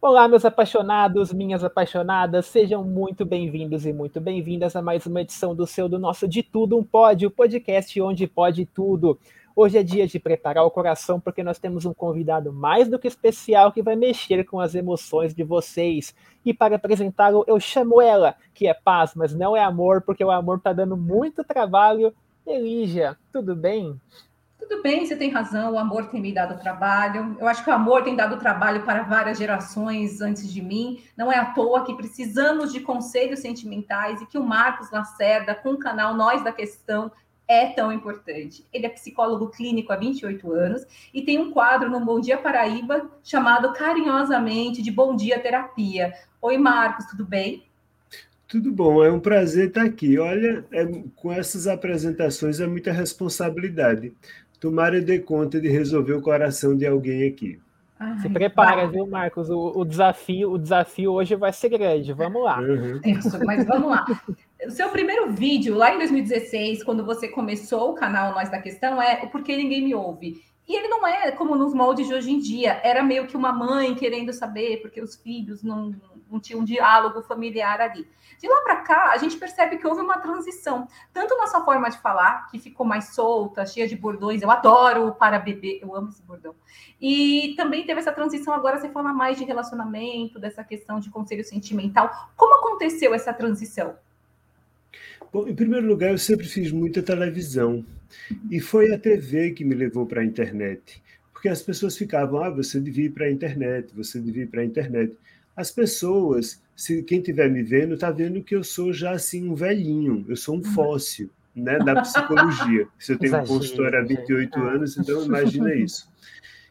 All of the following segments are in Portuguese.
Olá, meus apaixonados, minhas apaixonadas, sejam muito bem-vindos e muito bem-vindas a mais uma edição do seu, do nosso De Tudo Um Pode, o podcast onde pode tudo. Hoje é dia de preparar o coração, porque nós temos um convidado mais do que especial que vai mexer com as emoções de vocês. E para apresentá-lo, eu chamo ela, que é paz, mas não é amor, porque o amor está dando muito trabalho. Elígia, tudo bem? Tudo bem, você tem razão, o amor tem me dado trabalho. Eu acho que o amor tem dado trabalho para várias gerações antes de mim. Não é à toa que precisamos de conselhos sentimentais e que o Marcos Lacerda, com o canal Nós da Questão, é tão importante. Ele é psicólogo clínico há 28 anos e tem um quadro no Bom Dia Paraíba chamado carinhosamente de Bom Dia Terapia. Oi, Marcos, tudo bem? Tudo bom, é um prazer estar aqui. Olha, é, com essas apresentações é muita responsabilidade. Tomara dê conta de resolver o coração de alguém aqui. Ai, Se prepara, vai. viu, Marcos? O, o, desafio, o desafio hoje vai ser grande. Vamos lá. Uhum. Isso, mas vamos lá. O seu primeiro vídeo, lá em 2016, quando você começou o canal Nós da Questão, é o Porquê Ninguém Me Ouve. E ele não é como nos moldes de hoje em dia. Era meio que uma mãe querendo saber, porque os filhos não, não tinham um diálogo familiar ali. De lá para cá, a gente percebe que houve uma transição, tanto na sua forma de falar, que ficou mais solta, cheia de bordões. Eu adoro o para bebê, eu amo esse bordão. E também teve essa transição, agora você fala mais de relacionamento, dessa questão de conselho sentimental. Como aconteceu essa transição? Bom, em primeiro lugar, eu sempre fiz muita televisão. E foi a TV que me levou para a internet. Porque as pessoas ficavam, ah, você devia ir para a internet, você devia ir para a internet. As pessoas, se quem estiver me vendo, está vendo que eu sou já assim um velhinho, eu sou um fóssil né, da psicologia. Se eu tenho um consultório há 28 anos, então imagina isso.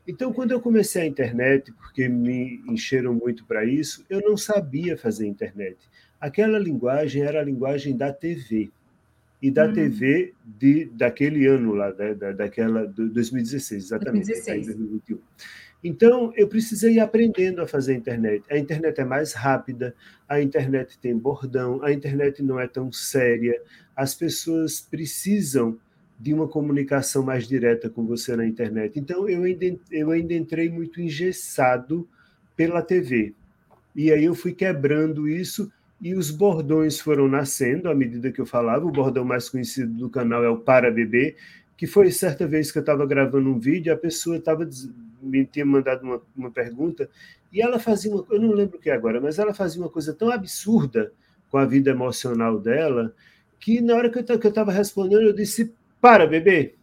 Então, quando eu comecei a internet, porque me encheram muito para isso, eu não sabia fazer internet. Aquela linguagem era a linguagem da TV. E da uhum. TV de, daquele ano lá, da, da, daquela, 2016, exatamente. 2016. 2021. Então, eu precisei ir aprendendo a fazer a internet. A internet é mais rápida, a internet tem bordão, a internet não é tão séria. As pessoas precisam de uma comunicação mais direta com você na internet. Então, eu ainda, eu ainda entrei muito engessado pela TV. E aí eu fui quebrando isso e os bordões foram nascendo à medida que eu falava. O bordão mais conhecido do canal é o Para Bebê, que foi certa vez que eu estava gravando um vídeo, a pessoa estava me tinha mandado uma, uma pergunta e ela fazia uma, eu não lembro o que é agora, mas ela fazia uma coisa tão absurda com a vida emocional dela que na hora que eu estava respondendo eu disse para bebê,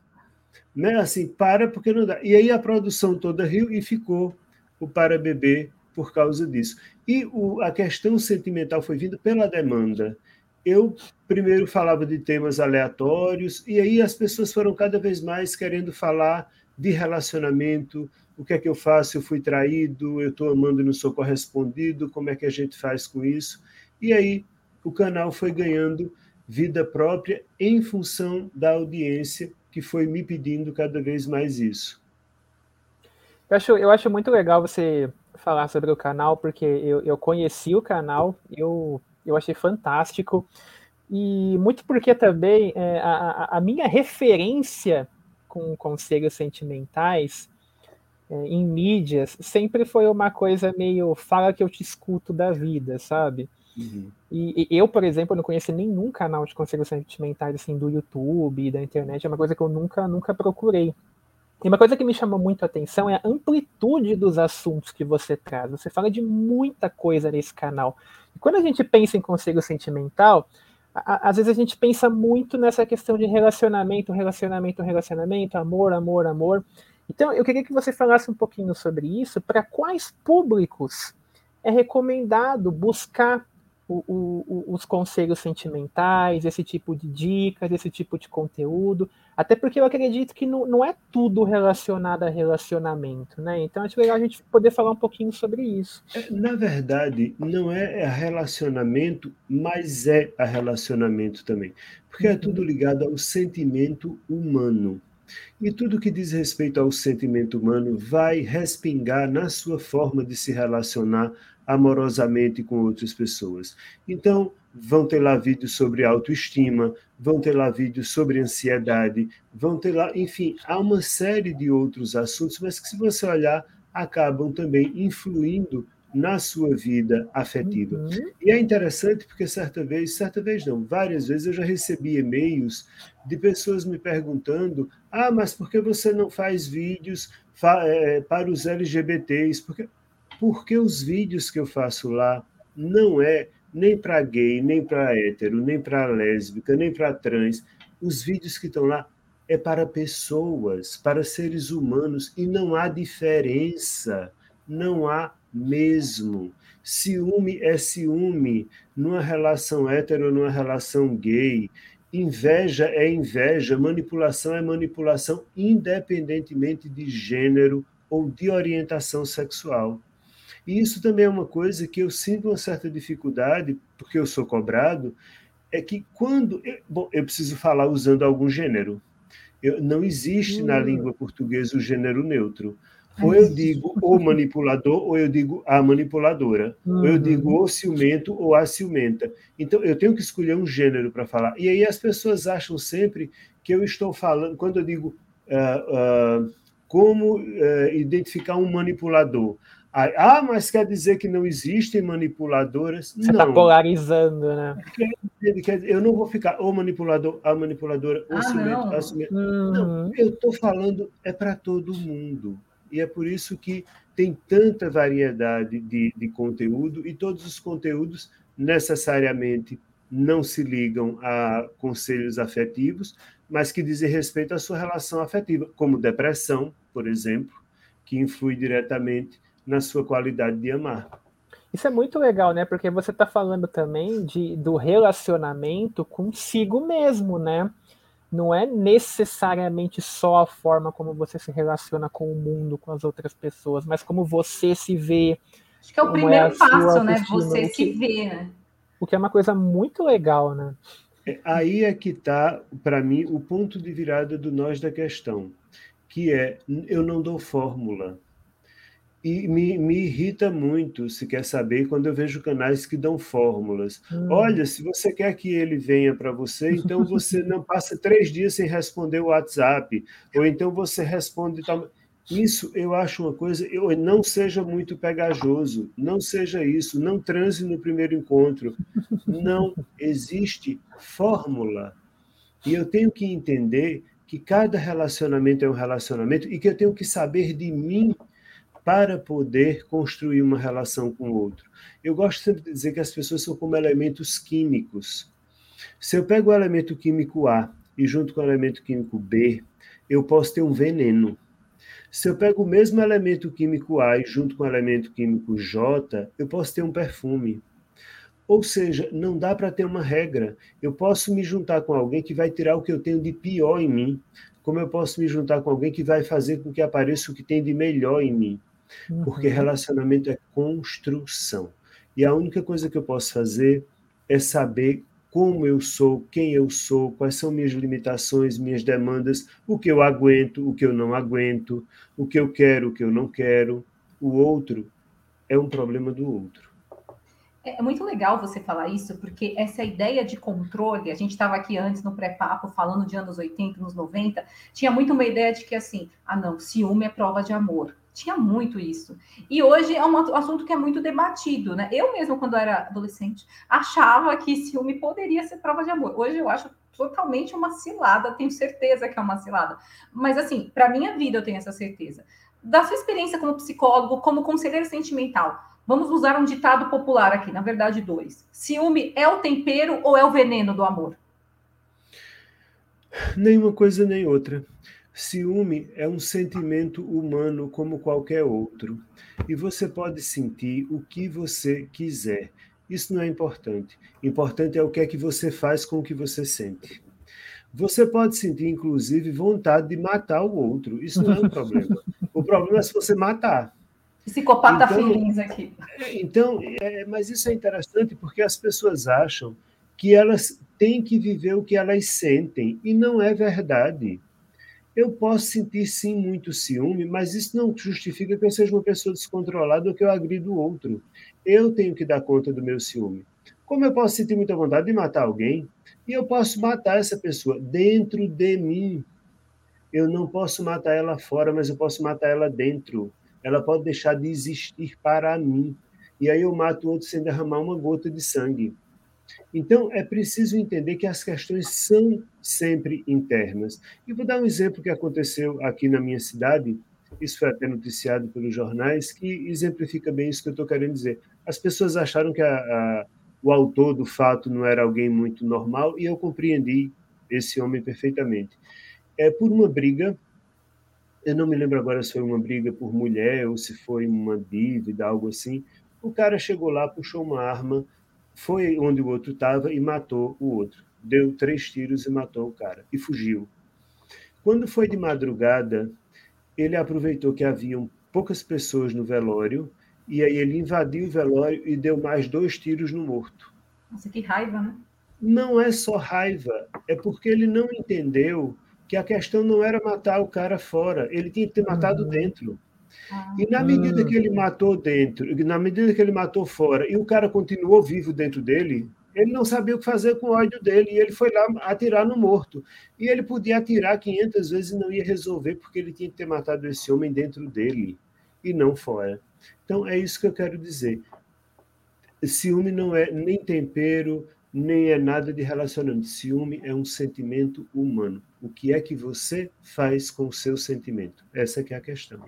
né? Assim para porque não dá. E aí a produção toda riu e ficou o para bebê por causa disso. E o, a questão sentimental foi vinda pela demanda. Eu primeiro falava de temas aleatórios, e aí as pessoas foram cada vez mais querendo falar de relacionamento, o que é que eu faço? Eu fui traído, eu estou amando e não sou correspondido, como é que a gente faz com isso? E aí o canal foi ganhando vida própria em função da audiência que foi me pedindo cada vez mais isso. Eu acho, eu acho muito legal você falar sobre o canal, porque eu, eu conheci o canal, eu, eu achei fantástico, e muito porque também é, a, a minha referência com conselhos sentimentais é, em mídias sempre foi uma coisa meio fala que eu te escuto da vida, sabe? Uhum. E, e, eu, por exemplo, não conheço nenhum canal de conselhos sentimentais assim do YouTube, da internet, é uma coisa que eu nunca, nunca procurei. E uma coisa que me chamou muito a atenção é a amplitude dos assuntos que você traz. Você fala de muita coisa nesse canal. E quando a gente pensa em conselho sentimental, a, às vezes a gente pensa muito nessa questão de relacionamento, relacionamento, relacionamento, amor, amor, amor. Então, eu queria que você falasse um pouquinho sobre isso, para quais públicos é recomendado buscar o, o, os conselhos sentimentais, esse tipo de dicas, esse tipo de conteúdo, até porque eu acredito que não, não é tudo relacionado a relacionamento, né? Então acho legal a gente poder falar um pouquinho sobre isso. É, na verdade, não é relacionamento, mas é a relacionamento também, porque é uhum. tudo ligado ao sentimento humano. E tudo que diz respeito ao sentimento humano vai respingar na sua forma de se relacionar amorosamente com outras pessoas. Então, vão ter lá vídeos sobre autoestima, vão ter lá vídeos sobre ansiedade, vão ter lá, enfim, há uma série de outros assuntos, mas que se você olhar, acabam também influindo na sua vida afetiva. Uhum. E é interessante porque certa vez, certa vez não, várias vezes eu já recebi e-mails de pessoas me perguntando: ah, mas por que você não faz vídeos é, para os LGBTs? Porque, porque os vídeos que eu faço lá não é nem para gay, nem para hétero, nem para lésbica, nem para trans. Os vídeos que estão lá é para pessoas, para seres humanos, e não há diferença, não há mesmo. Ciúme é ciúme numa relação hétero numa relação gay. Inveja é inveja, manipulação é manipulação, independentemente de gênero ou de orientação sexual. E isso também é uma coisa que eu sinto uma certa dificuldade, porque eu sou cobrado, é que quando. Bom, eu preciso falar usando algum gênero. Eu, não existe na hum. língua portuguesa o gênero neutro. Ou eu digo o manipulador, ou eu digo a manipuladora. Uhum. Ou eu digo o ciumento ou a ciumenta. Então, eu tenho que escolher um gênero para falar. E aí as pessoas acham sempre que eu estou falando, quando eu digo uh, uh, como uh, identificar um manipulador. Ah, mas quer dizer que não existem manipuladoras? Você está polarizando, né? Quer, quer, eu não vou ficar o manipulador, a manipuladora, o ah, ciumento, a ciumento. Uhum. Não, eu estou falando é para todo mundo. E é por isso que tem tanta variedade de, de conteúdo, e todos os conteúdos necessariamente não se ligam a conselhos afetivos, mas que dizem respeito à sua relação afetiva, como depressão, por exemplo, que influi diretamente na sua qualidade de amar. Isso é muito legal, né? Porque você está falando também de, do relacionamento consigo mesmo, né? Não é necessariamente só a forma como você se relaciona com o mundo, com as outras pessoas, mas como você se vê. Acho que é o é primeiro é passo, né? Você se vê, né? O que é uma coisa muito legal, né? É, aí é que está, para mim, o ponto de virada do nós da questão, que é eu não dou fórmula. E me, me, irrita muito, se quer saber, quando eu vejo canais que dão fórmulas. Hum. Olha, se você quer que ele venha para você, então você não passa três dias sem responder o WhatsApp, ou então você responde tal. Isso eu acho uma coisa, eu não seja muito pegajoso, não seja isso, não transe no primeiro encontro. Não existe fórmula. E eu tenho que entender que cada relacionamento é um relacionamento e que eu tenho que saber de mim para poder construir uma relação com o outro. Eu gosto sempre de dizer que as pessoas são como elementos químicos. Se eu pego o elemento químico A e junto com o elemento químico B, eu posso ter um veneno. Se eu pego o mesmo elemento químico A e junto com o elemento químico J, eu posso ter um perfume. Ou seja, não dá para ter uma regra. Eu posso me juntar com alguém que vai tirar o que eu tenho de pior em mim, como eu posso me juntar com alguém que vai fazer com que apareça o que tem de melhor em mim. Porque uhum. relacionamento é construção. E a única coisa que eu posso fazer é saber como eu sou, quem eu sou, quais são minhas limitações, minhas demandas, o que eu aguento, o que eu não aguento, o que eu quero, o que eu não quero. O outro é um problema do outro. É, é muito legal você falar isso, porque essa ideia de controle, a gente estava aqui antes no pré-papo falando de anos 80, anos 90, tinha muito uma ideia de que assim, ah não, ciúme é prova de amor. Tinha muito isso. E hoje é um assunto que é muito debatido, né? Eu mesmo, quando era adolescente, achava que ciúme poderia ser prova de amor. Hoje eu acho totalmente uma cilada, tenho certeza que é uma cilada. Mas, assim, para minha vida eu tenho essa certeza. Da sua experiência como psicólogo, como conselheiro sentimental, vamos usar um ditado popular aqui, na verdade, dois. Ciúme é o tempero ou é o veneno do amor? Nenhuma coisa nem outra. Ciúme é um sentimento humano como qualquer outro, e você pode sentir o que você quiser. Isso não é importante. Importante é o que é que você faz com o que você sente. Você pode sentir, inclusive, vontade de matar o outro. Isso não é um problema. O problema é se você matar. Psicopata então, feelings aqui. É, então, é, mas isso é interessante porque as pessoas acham que elas têm que viver o que elas sentem, e não é verdade. Eu posso sentir sim muito ciúme, mas isso não justifica que eu seja uma pessoa descontrolada ou que eu agrido o outro. Eu tenho que dar conta do meu ciúme. Como eu posso sentir muita vontade de matar alguém, e eu posso matar essa pessoa dentro de mim. Eu não posso matar ela fora, mas eu posso matar ela dentro. Ela pode deixar de existir para mim. E aí eu mato o outro sem derramar uma gota de sangue. Então, é preciso entender que as questões são sempre internas. E vou dar um exemplo que aconteceu aqui na minha cidade, isso foi até noticiado pelos jornais, que exemplifica bem isso que eu estou querendo dizer. As pessoas acharam que a, a, o autor do fato não era alguém muito normal, e eu compreendi esse homem perfeitamente. É por uma briga, eu não me lembro agora se foi uma briga por mulher ou se foi uma dívida, algo assim. O cara chegou lá, puxou uma arma, foi onde o outro estava e matou o outro. Deu três tiros e matou o cara e fugiu. Quando foi de madrugada, ele aproveitou que haviam poucas pessoas no velório e aí ele invadiu o velório e deu mais dois tiros no morto. Nossa, que raiva, né? Não é só raiva, é porque ele não entendeu que a questão não era matar o cara fora, ele tinha que ter matado uhum. dentro. E na medida que ele matou dentro, na medida que ele matou fora, e o cara continuou vivo dentro dele, ele não sabia o que fazer com o ódio dele, e ele foi lá atirar no morto. E ele podia atirar 500 vezes e não ia resolver, porque ele tinha que ter matado esse homem dentro dele, e não fora. Então, é isso que eu quero dizer. Ciúme não é nem tempero, nem é nada de relacionamento. Ciúme é um sentimento humano. O que é que você faz com o seu sentimento? Essa é a questão.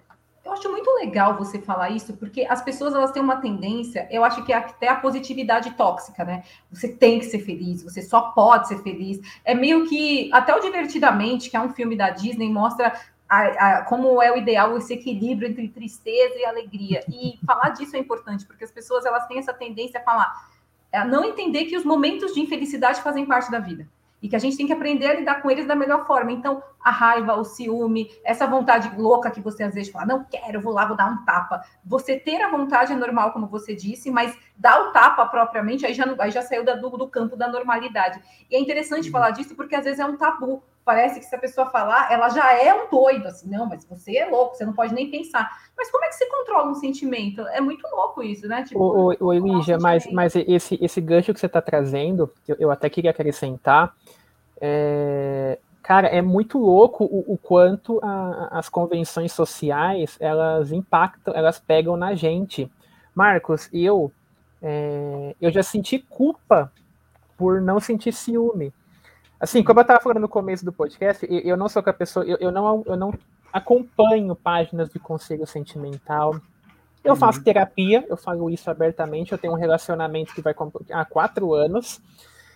Legal você falar isso, porque as pessoas elas têm uma tendência, eu acho que é até a positividade tóxica, né? Você tem que ser feliz, você só pode ser feliz. É meio que até o Divertidamente, que é um filme da Disney, mostra a, a, como é o ideal esse equilíbrio entre tristeza e alegria. E falar disso é importante, porque as pessoas elas têm essa tendência a falar, a não entender que os momentos de infelicidade fazem parte da vida e que a gente tem que aprender a lidar com eles da melhor forma. Então, a raiva, o ciúme, essa vontade louca que você às vezes fala, não quero, vou lá, vou dar um tapa. Você ter a vontade é normal, como você disse, mas dar o tapa propriamente, aí já, aí já saiu do, do campo da normalidade. E é interessante uhum. falar disso porque às vezes é um tabu. Parece que se a pessoa falar, ela já é um doido, assim, não, mas você é louco, você não pode nem pensar. Mas como é que você controla um sentimento? É muito louco isso, né? Tipo, o, o, Elígia, mas, mas esse, esse gancho que você está trazendo, eu, eu até queria acrescentar, é, cara, é muito louco o, o quanto a, as convenções sociais elas impactam, elas pegam na gente. Marcos, eu é, eu já senti culpa por não sentir ciúme. Assim, como eu estava falando no começo do podcast, eu, eu não sou a pessoa, eu, eu, não, eu não acompanho páginas de conselho sentimental. Eu uhum. faço terapia, eu falo isso abertamente. Eu tenho um relacionamento que vai há quatro anos.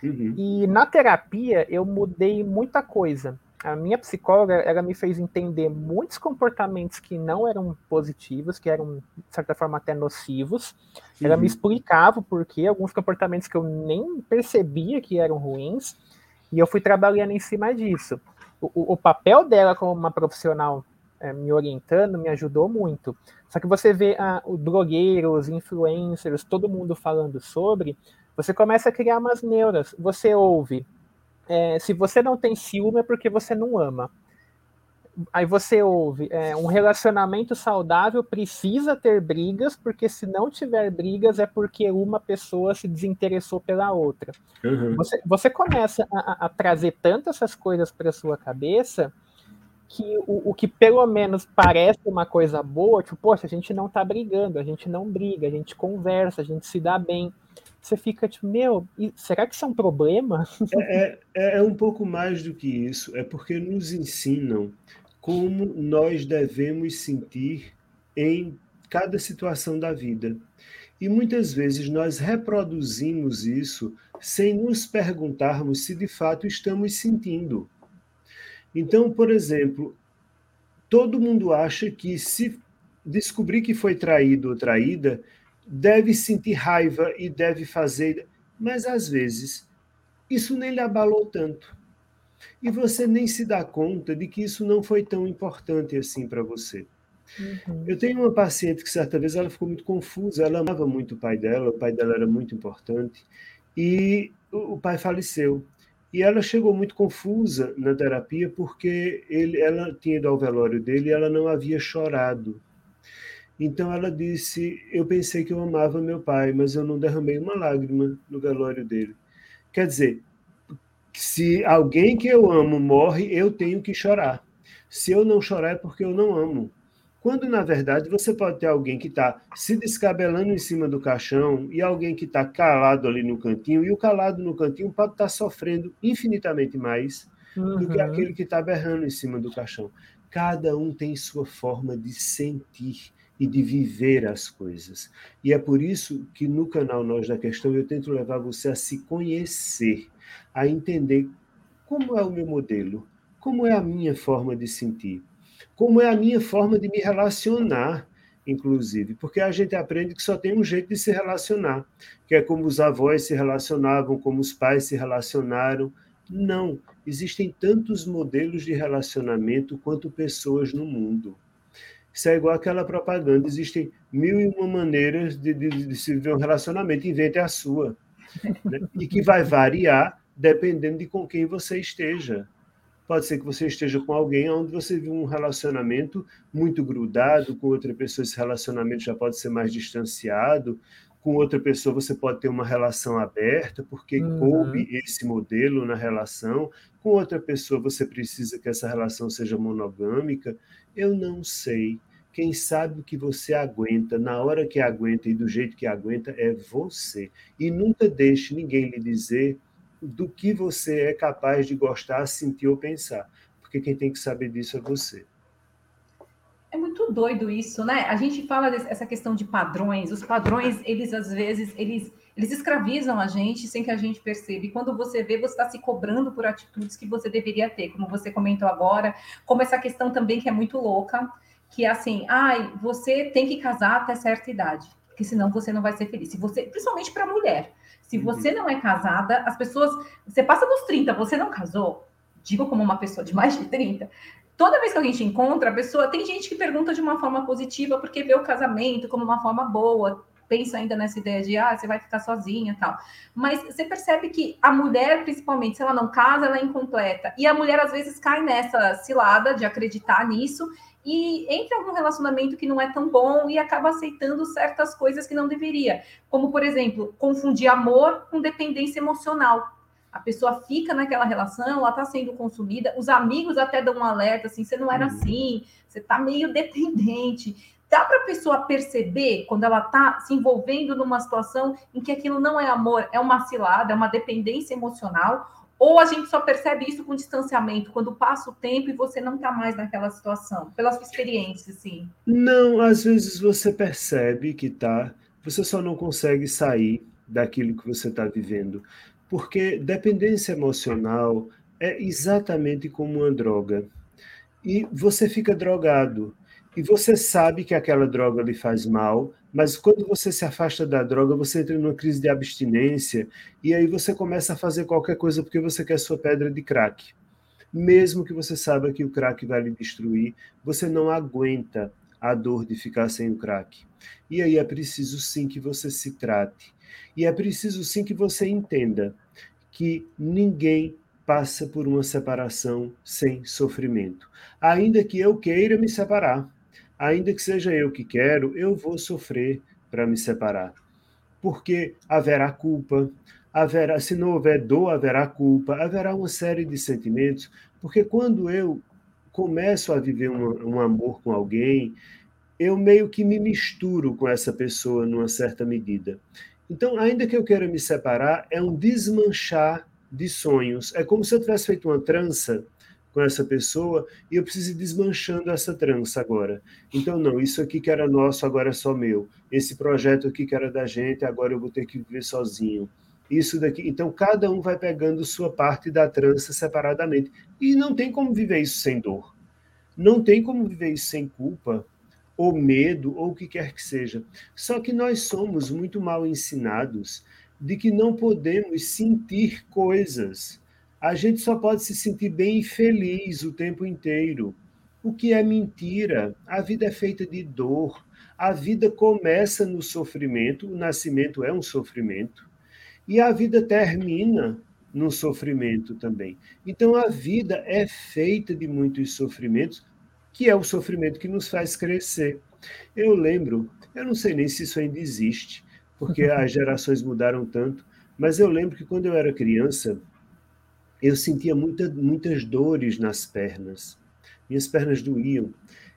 Uhum. E na terapia eu mudei muita coisa. A minha psicóloga, ela me fez entender muitos comportamentos que não eram positivos, que eram, de certa forma, até nocivos. Uhum. Ela me uhum. explicava o porquê, alguns comportamentos que eu nem percebia que eram ruins, e eu fui trabalhando em cima disso. O, o papel dela como uma profissional é, me orientando me ajudou muito. Só que você vê ah, os blogueiros, influencers, todo mundo falando sobre, você começa a criar umas neuras. Você ouve. É, se você não tem ciúme é porque você não ama. Aí você ouve, é, um relacionamento saudável precisa ter brigas, porque se não tiver brigas é porque uma pessoa se desinteressou pela outra. Uhum. Você, você começa a, a trazer tantas essas coisas para sua cabeça que o, o, que pelo menos parece uma coisa boa, tipo, poxa, a gente não tá brigando, a gente não briga, a gente conversa, a gente se dá bem você fica tipo, meu, será que isso é um problema? É, é, é um pouco mais do que isso, é porque nos ensinam como nós devemos sentir em cada situação da vida. E muitas vezes nós reproduzimos isso sem nos perguntarmos se de fato estamos sentindo. Então, por exemplo, todo mundo acha que se descobrir que foi traído ou traída, deve sentir raiva e deve fazer, mas às vezes isso nem lhe abalou tanto. E você nem se dá conta de que isso não foi tão importante assim para você. Uhum. Eu tenho uma paciente que certa vez ela ficou muito confusa, ela amava muito o pai dela, o pai dela era muito importante, e o pai faleceu. E ela chegou muito confusa na terapia porque ele, ela tinha ido ao velório dele e ela não havia chorado. Então ela disse: Eu pensei que eu amava meu pai, mas eu não derramei uma lágrima no velório dele. Quer dizer, se alguém que eu amo morre, eu tenho que chorar. Se eu não chorar é porque eu não amo. Quando, na verdade, você pode ter alguém que está se descabelando em cima do caixão e alguém que está calado ali no cantinho, e o calado no cantinho pode estar tá sofrendo infinitamente mais uhum. do que uhum. aquele que está berrando em cima do caixão. Cada um tem sua forma de sentir e de viver as coisas. E é por isso que no canal Nós da Questão eu tento levar você a se conhecer, a entender como é o meu modelo, como é a minha forma de sentir como é a minha forma de me relacionar, inclusive, porque a gente aprende que só tem um jeito de se relacionar, que é como os avós se relacionavam, como os pais se relacionaram. Não, existem tantos modelos de relacionamento quanto pessoas no mundo. Isso é igual aquela propaganda, existem mil e uma maneiras de, de, de se viver um relacionamento, invente a sua. Né? E que vai variar dependendo de com quem você esteja. Pode ser que você esteja com alguém onde você viu um relacionamento muito grudado, com outra pessoa esse relacionamento já pode ser mais distanciado, com outra pessoa você pode ter uma relação aberta, porque uhum. coube esse modelo na relação, com outra pessoa você precisa que essa relação seja monogâmica. Eu não sei. Quem sabe o que você aguenta, na hora que aguenta e do jeito que aguenta, é você. E nunca deixe ninguém lhe dizer do que você é capaz de gostar, sentir ou pensar. Porque quem tem que saber disso é você. É muito doido isso, né? A gente fala dessa questão de padrões. Os padrões, eles às vezes, eles, eles escravizam a gente sem que a gente perceba. E quando você vê, você está se cobrando por atitudes que você deveria ter, como você comentou agora, como essa questão também que é muito louca, que é assim, ai, você tem que casar até certa idade, porque senão você não vai ser feliz. Se você, principalmente para mulher. Se uhum. você não é casada, as pessoas. Você passa dos 30, você não casou, digo como uma pessoa de mais de 30. Toda vez que a gente encontra, a pessoa. Tem gente que pergunta de uma forma positiva, porque vê o casamento como uma forma boa, pensa ainda nessa ideia de, ah, você vai ficar sozinha tal. Mas você percebe que a mulher, principalmente, se ela não casa, ela é incompleta. E a mulher, às vezes, cai nessa cilada de acreditar nisso e entra em algum relacionamento que não é tão bom e acaba aceitando certas coisas que não deveria. Como, por exemplo, confundir amor com dependência emocional. A pessoa fica naquela relação, ela está sendo consumida, os amigos até dão um alerta assim: você não era uhum. assim, você está meio dependente. Dá para a pessoa perceber quando ela está se envolvendo numa situação em que aquilo não é amor, é uma cilada, é uma dependência emocional, ou a gente só percebe isso com distanciamento, quando passa o tempo e você não está mais naquela situação, pela sua experiência, assim? Não, às vezes você percebe que está, você só não consegue sair daquilo que você está vivendo. Porque dependência emocional é exatamente como uma droga. E você fica drogado. E você sabe que aquela droga lhe faz mal, mas quando você se afasta da droga, você entra numa crise de abstinência e aí você começa a fazer qualquer coisa porque você quer sua pedra de crack. Mesmo que você saiba que o crack vai lhe destruir, você não aguenta a dor de ficar sem o crack. E aí é preciso sim que você se trate. E é preciso sim que você entenda que ninguém passa por uma separação sem sofrimento. Ainda que eu queira me separar, ainda que seja eu que quero, eu vou sofrer para me separar. Porque haverá culpa, haverá, se não houver dor, haverá culpa, haverá uma série de sentimentos, porque quando eu começo a viver um, um amor com alguém, eu meio que me misturo com essa pessoa numa certa medida. Então, ainda que eu queira me separar, é um desmanchar de sonhos. É como se eu tivesse feito uma trança com essa pessoa e eu preciso ir desmanchando essa trança agora. Então, não, isso aqui que era nosso agora é só meu. Esse projeto aqui que era da gente, agora eu vou ter que viver sozinho. Isso daqui. Então, cada um vai pegando sua parte da trança separadamente. E não tem como viver isso sem dor. Não tem como viver isso sem culpa, ou medo, ou o que quer que seja. Só que nós somos muito mal ensinados de que não podemos sentir coisas a gente só pode se sentir bem e feliz o tempo inteiro. O que é mentira? A vida é feita de dor. A vida começa no sofrimento, o nascimento é um sofrimento, e a vida termina no sofrimento também. Então a vida é feita de muitos sofrimentos, que é o sofrimento que nos faz crescer. Eu lembro, eu não sei nem se isso ainda existe, porque as gerações mudaram tanto, mas eu lembro que quando eu era criança, eu sentia muita, muitas dores nas pernas. Minhas pernas doíam.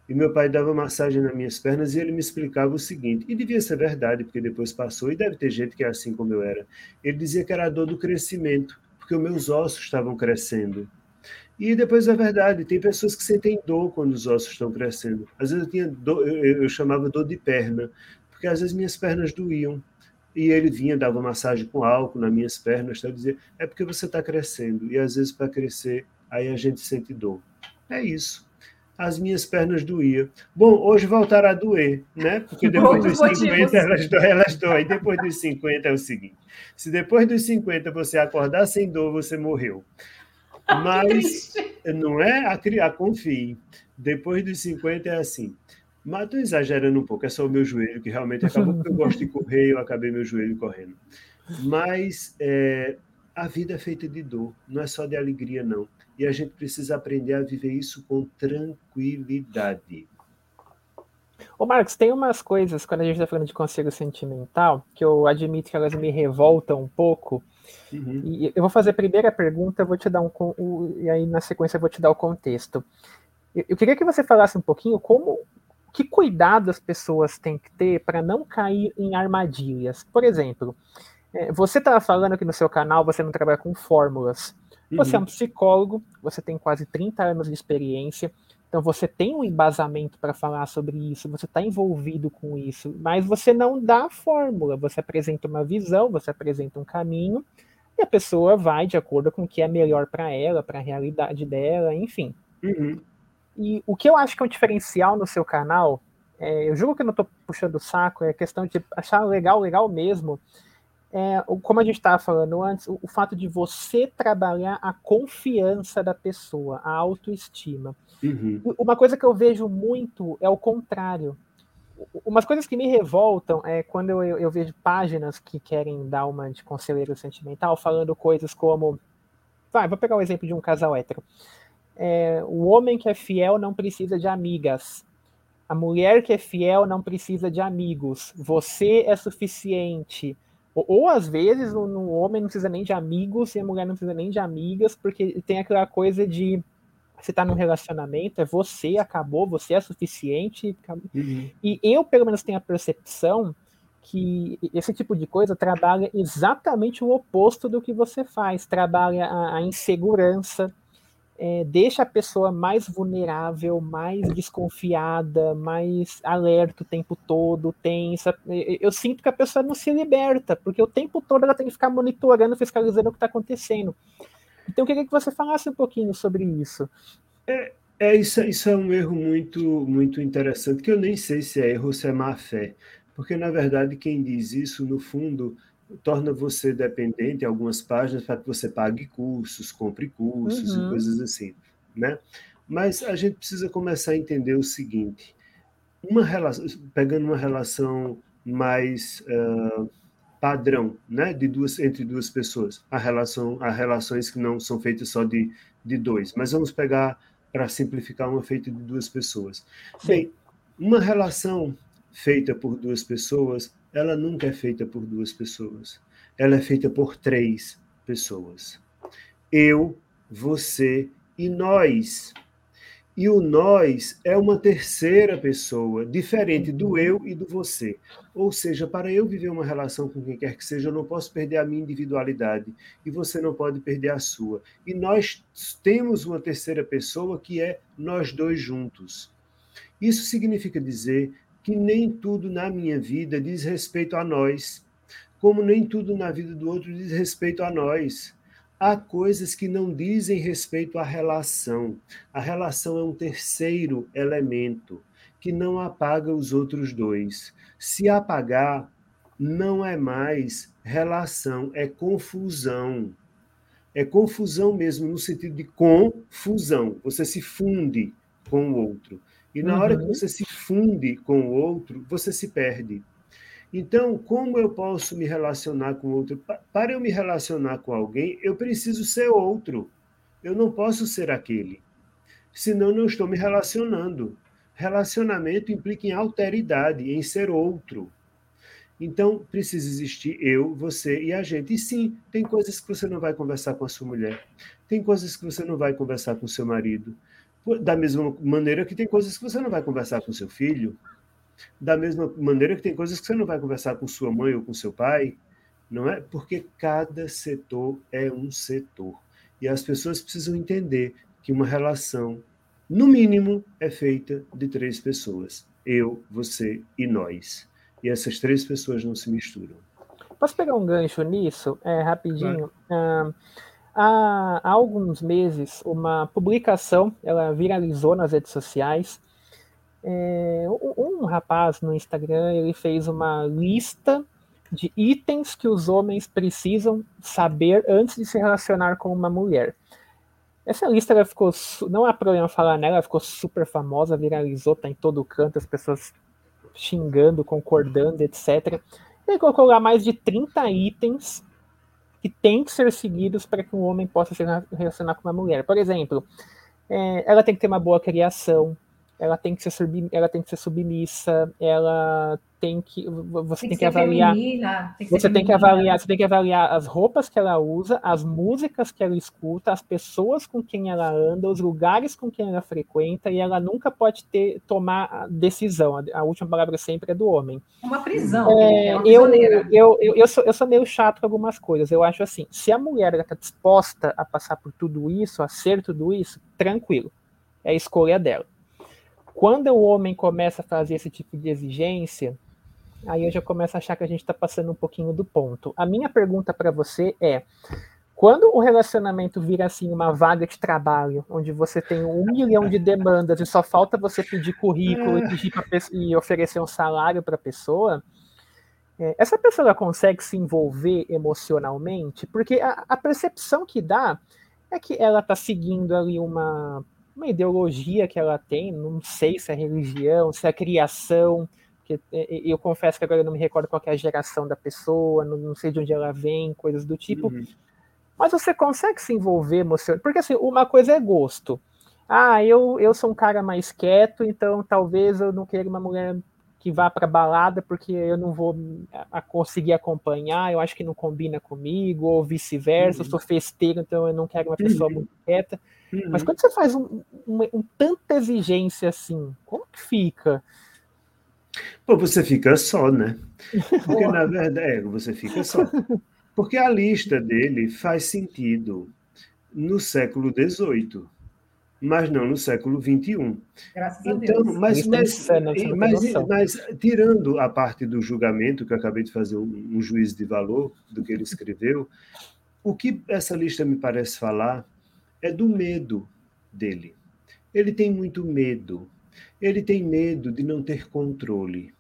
E meu pai dava massagem nas minhas pernas e ele me explicava o seguinte, e devia ser verdade, porque depois passou, e deve ter gente que é assim como eu era. Ele dizia que era a dor do crescimento, porque os meus ossos estavam crescendo. E depois é verdade, tem pessoas que sentem dor quando os ossos estão crescendo. Às vezes eu tinha dor, eu, eu chamava dor de perna, porque às vezes minhas pernas doíam. E ele vinha, dava massagem com álcool nas minhas pernas, tá? dizia, é porque você está crescendo. E às vezes para crescer, aí a gente sente dor. É isso. As minhas pernas doíam. Bom, hoje voltaram a doer, né? Porque depois dos 50 elas doem, elas doem. Depois dos 50 é o seguinte: se depois dos 50 você acordar sem dor, você morreu. Mas não é a, a confie. Depois dos 50 é assim. Mas estou exagerando um pouco, é só o meu joelho que realmente acabou, porque eu gosto de correr, eu acabei meu joelho correndo. Mas é, a vida é feita de dor, não é só de alegria, não. E a gente precisa aprender a viver isso com tranquilidade. Ô Marcos, tem umas coisas, quando a gente está falando de conselho sentimental, que eu admito que elas me revoltam um pouco. Uhum. E eu vou fazer a primeira pergunta, vou te dar um. E aí, na sequência, eu vou te dar o contexto. Eu queria que você falasse um pouquinho como que cuidado as pessoas têm que ter para não cair em armadilhas. Por exemplo, é, você estava falando aqui no seu canal, você não trabalha com fórmulas. Você uhum. é um psicólogo, você tem quase 30 anos de experiência, então você tem um embasamento para falar sobre isso, você está envolvido com isso, mas você não dá a fórmula, você apresenta uma visão, você apresenta um caminho, e a pessoa vai de acordo com o que é melhor para ela, para a realidade dela, enfim. Uhum. E o que eu acho que é um diferencial no seu canal, é, eu julgo que eu não estou puxando o saco, é questão de achar legal, legal mesmo. É, como a gente estava falando antes, o, o, fato de você trabalhar a confiança da pessoa, a autoestima. Uhum. Uma coisa que eu vejo muito é o contrário. Umas coisas que me revoltam é quando eu, eu, eu vejo páginas que querem dar uma de conselheiro sentimental falando coisas como. Vai, vou pegar o exemplo de um casal hétero é, o homem que é fiel não precisa de amigas. A mulher que é fiel não precisa de amigos. Você é suficiente. Ou, ou às vezes o, o, homem não precisa nem de amigos e a mulher não precisa nem de amigas, porque tem aquela coisa de você está num relacionamento, é você, acabou, você é suficiente. Uhum. E eu, pelo menos, tenho a percepção que esse tipo de coisa trabalha exatamente o oposto do que você faz. Trabalha a, a insegurança, é, deixa a pessoa mais vulnerável, mais desconfiada, mais alerta o tempo todo, tensa. Eu sinto que a pessoa não se liberta, porque o tempo todo ela tem que ficar monitorando, fiscalizando o que está acontecendo. Então eu queria que você falasse um pouquinho sobre isso. É, é isso, isso é um erro muito, muito interessante, que eu nem sei se é erro ou se é má fé. Porque, na verdade, quem diz isso, no fundo, torna você dependente em algumas páginas para que você pague cursos, compre cursos uhum. e coisas assim, né? Mas a gente precisa começar a entender o seguinte: uma relação, pegando uma relação mais uh, padrão, né, de duas entre duas pessoas, a relação, a relações que não são feitas só de, de dois, mas vamos pegar para simplificar uma feita de duas pessoas. Sim. Bem, uma relação feita por duas pessoas ela nunca é feita por duas pessoas. Ela é feita por três pessoas. Eu, você e nós. E o nós é uma terceira pessoa, diferente do eu e do você. Ou seja, para eu viver uma relação com quem quer que seja, eu não posso perder a minha individualidade e você não pode perder a sua. E nós temos uma terceira pessoa que é nós dois juntos. Isso significa dizer que nem tudo na minha vida diz respeito a nós, como nem tudo na vida do outro diz respeito a nós. Há coisas que não dizem respeito à relação. A relação é um terceiro elemento que não apaga os outros dois. Se apagar, não é mais relação, é confusão. É confusão mesmo, no sentido de confusão. Você se funde com o outro. E na uhum. hora que uhum. você se funde com o outro, você se perde. Então, como eu posso me relacionar com o outro? Para eu me relacionar com alguém, eu preciso ser outro. Eu não posso ser aquele. Senão, não estou me relacionando. Relacionamento implica em alteridade, em ser outro. Então, precisa existir eu, você e a gente. E sim, tem coisas que você não vai conversar com a sua mulher, tem coisas que você não vai conversar com o seu marido. Da mesma maneira que tem coisas que você não vai conversar com seu filho, da mesma maneira que tem coisas que você não vai conversar com sua mãe ou com seu pai, não é? Porque cada setor é um setor. E as pessoas precisam entender que uma relação, no mínimo, é feita de três pessoas: eu, você e nós e essas três pessoas não se misturam. Posso pegar um gancho nisso, é, rapidinho? Claro. Ah, há, há, alguns meses, uma publicação, ela viralizou nas redes sociais. É, um, rapaz no Instagram, ele fez uma lista de itens que os homens precisam saber antes de se relacionar com uma mulher. Essa lista ela ficou, não há problema falar nela, ela ficou super famosa, viralizou, tá em todo canto, as pessoas xingando, concordando, etc. Ele colocou lá mais de 30 itens que têm que ser seguidos para que um homem possa se relacionar com uma mulher. Por exemplo, é, ela tem que ter uma boa criação, ela tem que ser, ela tem que ser submissa, ela tem que você tem, tem que, avaliar feminina, tem que você tem que avaliar você tem que avaliar as roupas que ela usa as músicas que ela escuta as pessoas com quem ela anda os lugares com quem ela frequenta e ela nunca pode ter tomar decisão. A, última palavra sempre é do homem. Uma prisão é, é uma eu, eu, eu, eu, sou, eu sou meio chato com algumas coisas. Eu acho assim se a mulher está disposta a passar por tudo isso a ser tudo isso tranquilo. É a escolha dela. Quando o homem começa a fazer esse tipo de exigência, aí eu já começo a achar que a gente está passando um pouquinho do ponto. A minha pergunta para você é: quando o relacionamento vira assim uma vaga de trabalho, onde você tem um milhão de demandas e só falta você pedir currículo e, pedir e oferecer um salário para a pessoa, é, essa pessoa consegue se envolver emocionalmente? Porque a, a percepção que dá é que ela está seguindo ali uma uma ideologia que ela tem, não sei se é religião, se é criação, porque eu confesso que agora eu não me recordo qual é a geração da pessoa, não, não sei de onde ela vem, coisas do tipo. Uhum. Mas você consegue se envolver emocionalmente, porque assim, uma coisa é gosto. Ah, eu, eu sou um cara mais quieto, então talvez eu não queira uma mulher que vá para balada porque eu não vou a, a conseguir acompanhar, eu acho que não combina comigo, ou vice-versa, uhum. eu sou festeiro, então eu não quero uma pessoa uhum. muito quieta. Uhum. Mas quando você faz um, um, um, tanta exigência assim, como que fica? Pô, você fica só, né? Porque na verdade, é, você fica só. Porque a lista dele faz sentido no século XVIII, mas não no século XXI. Graças então, a Deus. Mas, mas, mas, mas, tirando a parte do julgamento, que eu acabei de fazer um, um juízo de valor do que ele escreveu, o que essa lista me parece falar é do medo dele. Ele tem muito medo. Ele tem medo de não ter controle.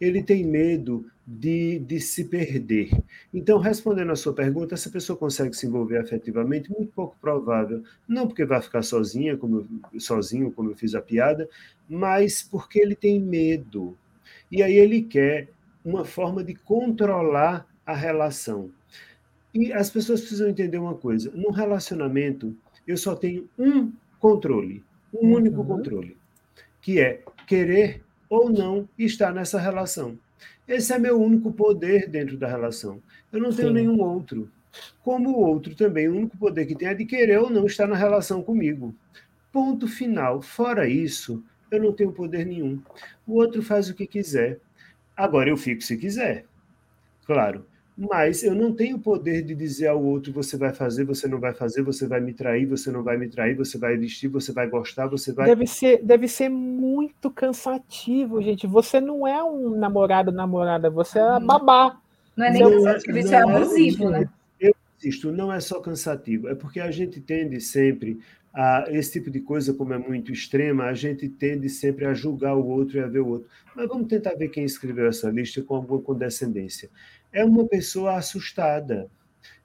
Ele tem medo de, de se perder. Então, respondendo à sua pergunta, essa pessoa consegue se envolver afetivamente? Muito pouco provável. Não porque vai ficar sozinha, como eu, sozinho, como eu fiz a piada, mas porque ele tem medo. E aí ele quer uma forma de controlar a relação. E as pessoas precisam entender uma coisa: no relacionamento, eu só tenho um controle, um uhum. único controle, que é querer ou não estar nessa relação. Esse é meu único poder dentro da relação. Eu não tenho Sim. nenhum outro. Como o outro também, o único poder que tem é de querer ou não estar na relação comigo. Ponto final. Fora isso, eu não tenho poder nenhum. O outro faz o que quiser. Agora eu fico se quiser. Claro, mas eu não tenho o poder de dizer ao outro: você vai fazer, você não vai fazer, você vai me trair, você não vai me trair, você vai vestir, você vai gostar, você vai. Deve ser, deve ser muito cansativo, gente. Você não é um namorado, namorada, você é a babá. Não é nem não cansativo, é, isso é, é abusivo, é, né? Eu insisto, não é só cansativo, é porque a gente tende sempre a esse tipo de coisa, como é muito extrema, a gente tende sempre a julgar o outro e a ver o outro. Mas vamos tentar ver quem escreveu essa lista com alguma condescendência é uma pessoa assustada.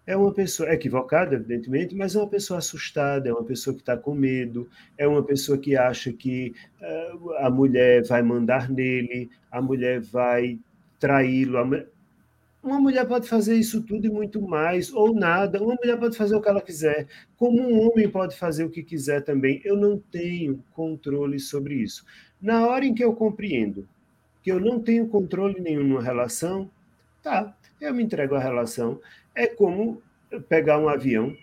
É uma pessoa equivocada, evidentemente, mas é uma pessoa assustada, é uma pessoa que está com medo, é uma pessoa que acha que uh, a mulher vai mandar nele, a mulher vai traí-lo. Uma mulher pode fazer isso tudo e muito mais, ou nada. Uma mulher pode fazer o que ela quiser, como um homem pode fazer o que quiser também. Eu não tenho controle sobre isso. Na hora em que eu compreendo que eu não tenho controle nenhum numa relação, tá, eu me entrego à relação. É como pegar um avião.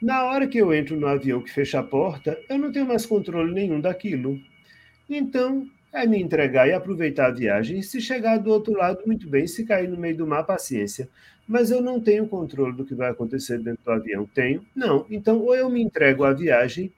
Na hora que eu entro no avião que fecha a porta, eu não tenho mais controle nenhum daquilo. Então, é me entregar e aproveitar a viagem. Se chegar do outro lado, muito bem. Se cair no meio do mar, paciência. Mas eu não tenho controle do que vai acontecer dentro do avião. Tenho? Não. Então, ou eu me entrego à viagem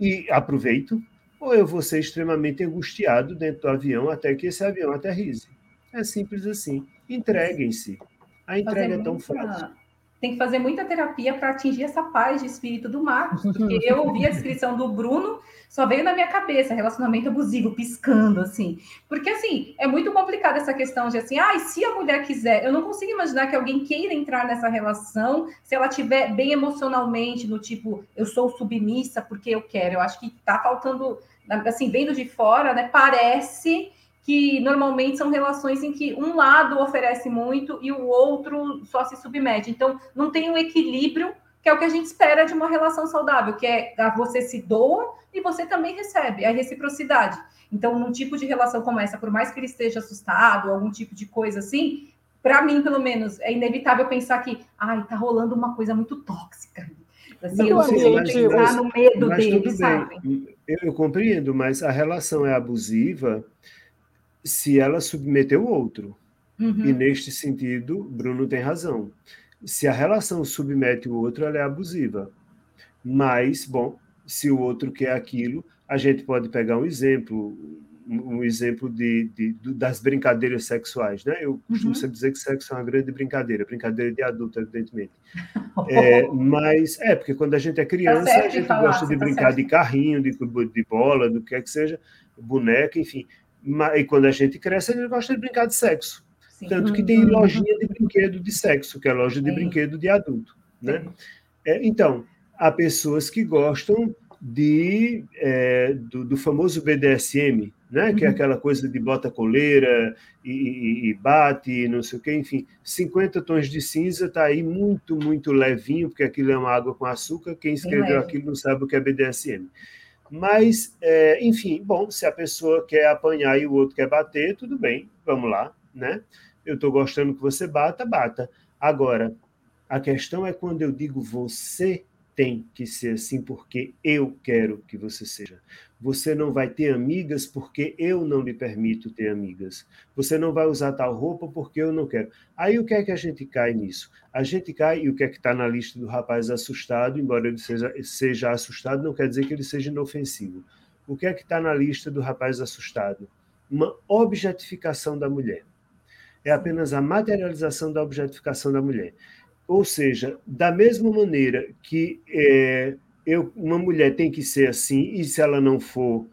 e aproveito, ou eu vou ser extremamente angustiado dentro do avião até que esse avião aterrize. É simples assim. Entreguem-se. A entrega é tão fácil tem que fazer muita terapia para atingir essa paz de espírito do Marcos, porque eu ouvi a descrição do Bruno, só veio na minha cabeça relacionamento abusivo, piscando, assim. Porque, assim, é muito complicado essa questão de, assim, ah, se a mulher quiser, eu não consigo imaginar que alguém queira entrar nessa relação se ela estiver bem emocionalmente, no tipo, eu sou submissa porque eu quero. Eu acho que tá faltando, assim, vendo de fora, né, parece que normalmente são relações em que um lado oferece muito e o outro só se submete. Então, não tem um equilíbrio, que é o que a gente espera de uma relação saudável, que é você se doa e você também recebe, é a reciprocidade. Então, num tipo de relação como essa, por mais que ele esteja assustado, algum tipo de coisa assim, para mim, pelo menos, é inevitável pensar que, ai, tá rolando uma coisa muito tóxica. Assim, não, eu mas, no medo dele, sabe? Eu, eu compreendo, mas a relação é abusiva se ela submeteu o outro. Uhum. E neste sentido, Bruno tem razão. Se a relação submete o outro, ela é abusiva. Mas, bom, se o outro quer aquilo, a gente pode pegar um exemplo, um exemplo de, de, de das brincadeiras sexuais, né? Eu costumo uhum. sempre dizer que sexo é uma grande brincadeira, brincadeira de adulto, evidentemente. é, mas é porque quando a gente é tá criança, tá a gente falar, gosta de tá brincar certo. de carrinho, de, de bola, do que é que seja, boneca, enfim. E quando a gente cresce, a gente gosta de brincar de sexo. Tanto que tem uhum. lojinha de brinquedo de sexo, que é loja de Sim. brinquedo de adulto. Né? É, então, há pessoas que gostam de, é, do, do, famoso BDSM, né? que é uhum. aquela coisa de bota coleira e, e, e bate, não sei o quê, enfim, 50 tons de cinza está aí muito, muito levinho, porque aquilo é uma água com açúcar, quem escreveu aquilo não sabe o que é BDSM. Mas, é, enfim, bom, se a pessoa quer apanhar e o outro quer bater, tudo bem, vamos lá, né? Eu estou gostando que você bata, bata. Agora, a questão é quando eu digo você tem que ser assim porque eu quero que você seja. Você não vai ter amigas porque eu não lhe permito ter amigas. Você não vai usar tal roupa porque eu não quero. Aí o que é que a gente cai nisso? A gente cai, e o que é que está na lista do rapaz assustado, embora ele seja, seja assustado, não quer dizer que ele seja inofensivo. O que é que está na lista do rapaz assustado? Uma objetificação da mulher. É apenas a materialização da objetificação da mulher. Ou seja, da mesma maneira que é, eu, uma mulher tem que ser assim, e se ela não for.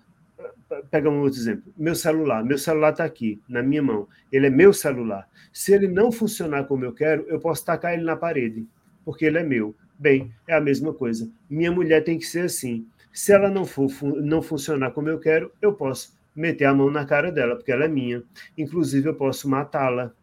Pega um outro exemplo. Meu celular. Meu celular está aqui, na minha mão. Ele é meu celular. Se ele não funcionar como eu quero, eu posso tacar ele na parede, porque ele é meu. Bem, é a mesma coisa. Minha mulher tem que ser assim. Se ela não for não funcionar como eu quero, eu posso meter a mão na cara dela, porque ela é minha. Inclusive, eu posso matá-la,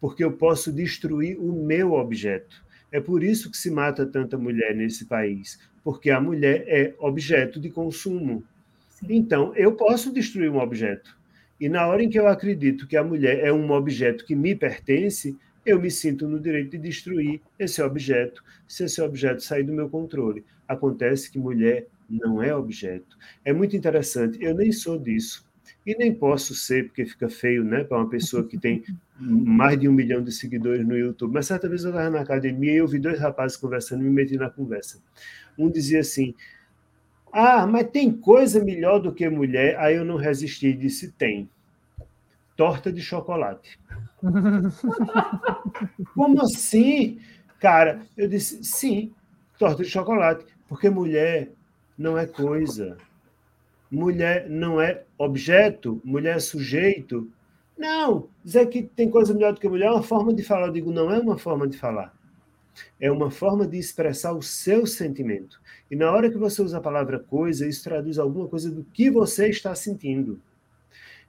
porque eu posso destruir o meu objeto. É por isso que se mata tanta mulher nesse país, porque a mulher é objeto de consumo. Sim. Então, eu posso destruir um objeto. E na hora em que eu acredito que a mulher é um objeto que me pertence, eu me sinto no direito de destruir esse objeto, se esse objeto sair do meu controle. Acontece que mulher não é objeto. É muito interessante, eu nem sou disso. E nem posso ser, porque fica feio, né, para uma pessoa que tem mais de um milhão de seguidores no YouTube. Mas certa vez eu estava na academia e eu vi dois rapazes conversando e me meti na conversa. Um dizia assim: Ah, mas tem coisa melhor do que mulher? Aí eu não resisti e disse: Tem. Torta de chocolate. Como assim? Cara, eu disse: Sim, torta de chocolate. Porque mulher não é coisa mulher não é objeto, mulher é sujeito. Não, dizer que tem coisa melhor do que mulher é uma forma de falar. Eu digo, não é uma forma de falar. É uma forma de expressar o seu sentimento. E na hora que você usa a palavra coisa, isso traduz alguma coisa do que você está sentindo.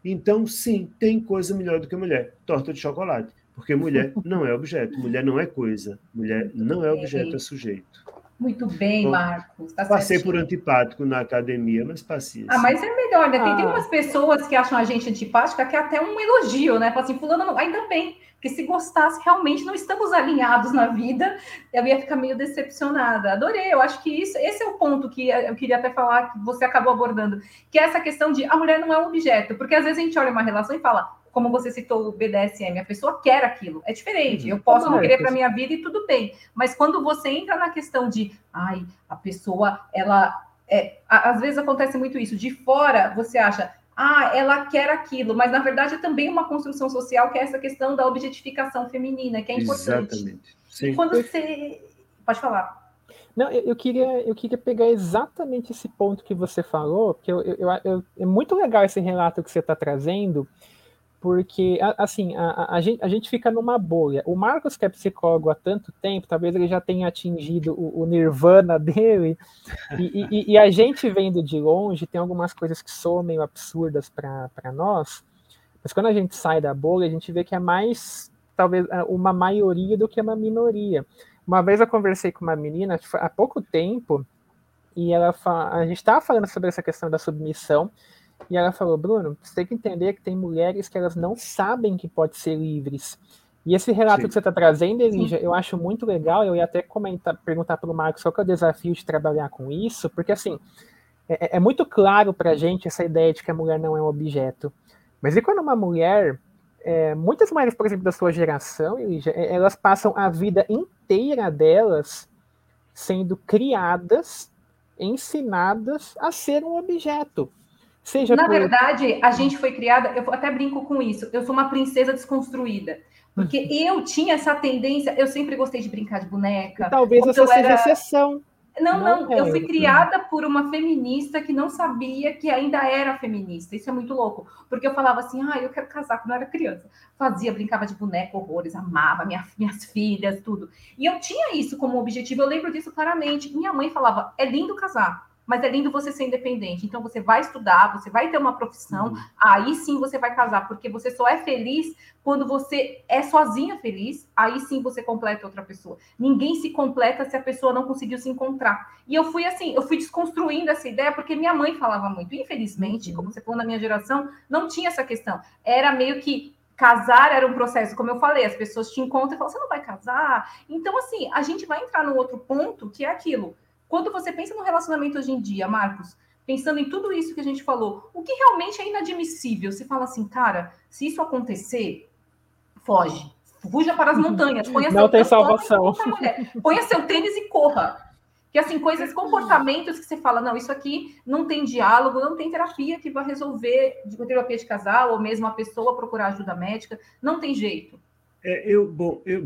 Então, sim, tem coisa melhor do que mulher. Torta de chocolate. Porque mulher não é objeto, mulher não é coisa, mulher não é objeto, é sujeito. Muito bem, Bom, Marcos. Tá passei certinho. por antipático na academia, mas passei. Ah, mas é melhor, né? Tem, ah. tem umas pessoas que acham a gente antipática que é até um elogio, né? Fala assim, fulano, não... ainda bem, porque se gostasse, realmente não estamos alinhados na vida, eu ia ficar meio decepcionada. Adorei, eu acho que isso, esse é o ponto que eu queria até falar, que você acabou abordando, que é essa questão de a mulher não é um objeto, porque às vezes a gente olha uma relação e fala, como você citou o BDSM, a pessoa quer aquilo, é diferente. Uhum. Eu posso não querer para minha vida e tudo bem, mas quando você entra na questão de, ai, a pessoa, ela, é, às vezes acontece muito isso. De fora, você acha, ah, ela quer aquilo, mas na verdade é também uma construção social que é essa questão da objetificação feminina, que é importante. Exatamente. Sim. E quando você. Pode falar. Não, eu, eu, queria, eu queria pegar exatamente esse ponto que você falou, porque eu, eu, eu é muito legal esse relato que você está trazendo, porque, assim, a, a, gente, a gente fica numa bolha. O Marcos, que é psicólogo há tanto tempo, talvez ele já tenha atingido o, o nirvana dele, e, e, e, a gente vendo de longe, tem algumas coisas que soam meio absurdas para nós, mas quando a gente sai da bolha, a gente vê que é mais, talvez, uma maioria do que uma minoria. Uma vez eu conversei com uma menina, há pouco tempo, e ela a gente estava falando sobre essa questão da submissão, e ela falou, Bruno, você tem que entender que tem mulheres que elas não sabem que podem ser livres. E esse relato Sim. que você está trazendo, Elija, eu acho muito legal. Eu ia até comentar, perguntar para o Marcos qual que é o desafio de trabalhar com isso, porque assim, é, é, é muito claro para a gente essa ideia de que a mulher não é um objeto. Mas e quando uma mulher, é, muitas mulheres, por exemplo, da sua geração, Elija, é, elas passam a vida inteira delas sendo criadas, ensinadas a ser um objeto. Seja Na por... verdade, a gente foi criada, eu até brinco com isso, eu sou uma princesa desconstruída. Porque hum. eu tinha essa tendência, eu sempre gostei de brincar de boneca. E talvez você seja era... exceção. Não, não, não, eu fui criada por uma feminista que não sabia que ainda era feminista. Isso é muito louco. Porque eu falava assim, ah, eu quero casar quando eu era criança. Fazia, brincava de boneca, horrores, amava minha, minhas filhas, tudo. E eu tinha isso como objetivo, eu lembro disso claramente. Minha mãe falava, é lindo casar mas é lindo você ser independente. Então você vai estudar, você vai ter uma profissão, uhum. aí sim você vai casar, porque você só é feliz quando você é sozinha feliz, aí sim você completa outra pessoa. Ninguém se completa se a pessoa não conseguiu se encontrar. E eu fui assim, eu fui desconstruindo essa ideia porque minha mãe falava muito. Infelizmente, uhum. como você falou na minha geração, não tinha essa questão. Era meio que casar era um processo, como eu falei, as pessoas te encontram e falam, você não vai casar? Então, assim, a gente vai entrar no outro ponto que é aquilo quando você pensa no relacionamento hoje em dia, Marcos, pensando em tudo isso que a gente falou, o que realmente é inadmissível? Você fala assim, cara, se isso acontecer, foge. Fuja para as montanhas. Ponha Não seu, tem salvação. Ponha seu tênis e corra. Que assim, coisas, comportamentos que você fala, não, isso aqui não tem diálogo, não tem terapia que vai resolver, de terapia de casal, ou mesmo a pessoa procurar ajuda médica, não tem jeito. É, eu, bom, eu,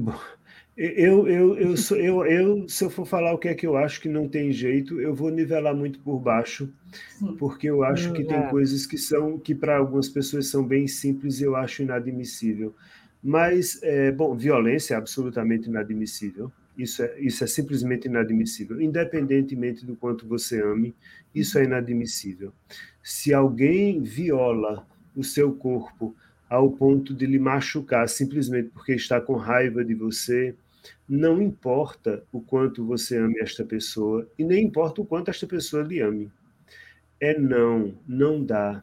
eu, eu, eu, sou, eu, eu, se eu for falar o que é que eu acho que não tem jeito, eu vou nivelar muito por baixo, porque eu acho que tem é. coisas que são que para algumas pessoas são bem simples e eu acho inadmissível. Mas, é, bom, violência é absolutamente inadmissível. Isso é, isso é simplesmente inadmissível. Independentemente do quanto você ame, isso é inadmissível. Se alguém viola o seu corpo ao ponto de lhe machucar simplesmente porque está com raiva de você, não importa o quanto você ame esta pessoa e nem importa o quanto esta pessoa lhe ame. É não, não dá.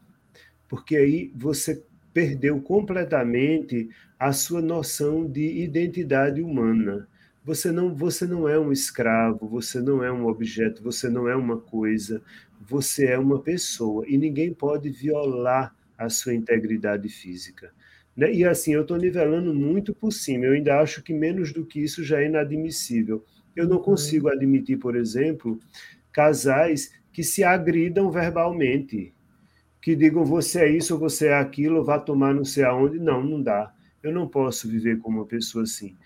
Porque aí você perdeu completamente a sua noção de identidade humana. Você não, você não é um escravo, você não é um objeto, você não é uma coisa, você é uma pessoa e ninguém pode violar a sua integridade física. Né? E assim, eu estou nivelando muito por cima, eu ainda acho que menos do que isso já é inadmissível. Eu não uhum. consigo admitir, por exemplo, casais que se agridam verbalmente, que digam você é isso ou você é aquilo, vá tomar não sei aonde. Não, não dá. Eu não posso viver como uma pessoa assim.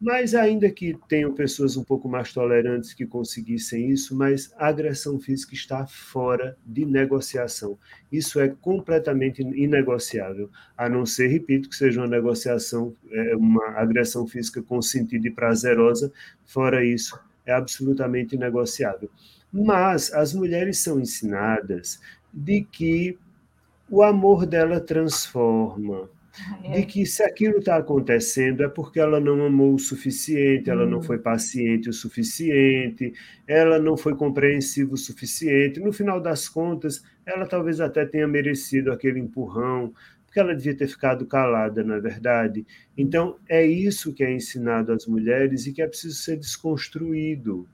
Mas ainda que tenham pessoas um pouco mais tolerantes que conseguissem isso, mas a agressão física está fora de negociação. Isso é completamente inegociável, a não ser, repito, que seja uma negociação, é, uma agressão física consentida e prazerosa, fora isso, é absolutamente inegociável. Mas as mulheres são ensinadas de que o amor dela transforma. De que se aquilo está acontecendo é porque ela não amou o suficiente, ela não foi paciente o suficiente, ela não foi compreensiva o suficiente. No final das contas, ela talvez até tenha merecido aquele empurrão, porque ela devia ter ficado calada, não é verdade? Então, é isso que é ensinado às mulheres e que é preciso ser desconstruído.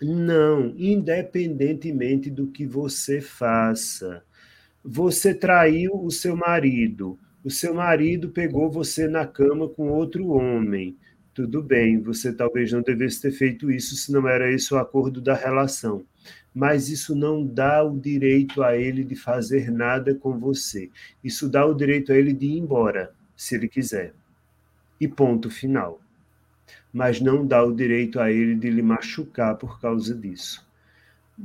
Não, independentemente do que você faça. Você traiu o seu marido, o seu marido pegou você na cama com outro homem. Tudo bem, você talvez não devesse ter feito isso se não era esse o acordo da relação. Mas isso não dá o direito a ele de fazer nada com você. Isso dá o direito a ele de ir embora, se ele quiser. E ponto final mas não dá o direito a ele de lhe machucar por causa disso.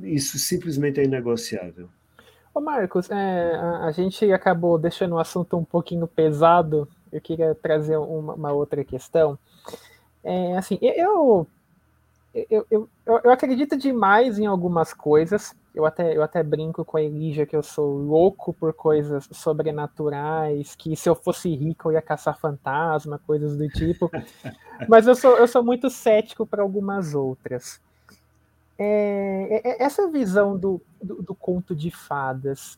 Isso simplesmente é inegociável. Ô Marcos, é, a, a, gente acabou deixando o assunto um pouquinho pesado. Eu queria trazer uma, uma outra questão. É, assim, eu, eu, eu, eu, acredito demais em algumas coisas. Eu até, eu até brinco com a Elija que eu sou louco por coisas sobrenaturais, que se eu fosse rico eu ia caçar fantasma, coisas do tipo. Mas eu sou, eu sou muito cético para algumas outras. É, é, é, essa visão do, do, do, conto de fadas,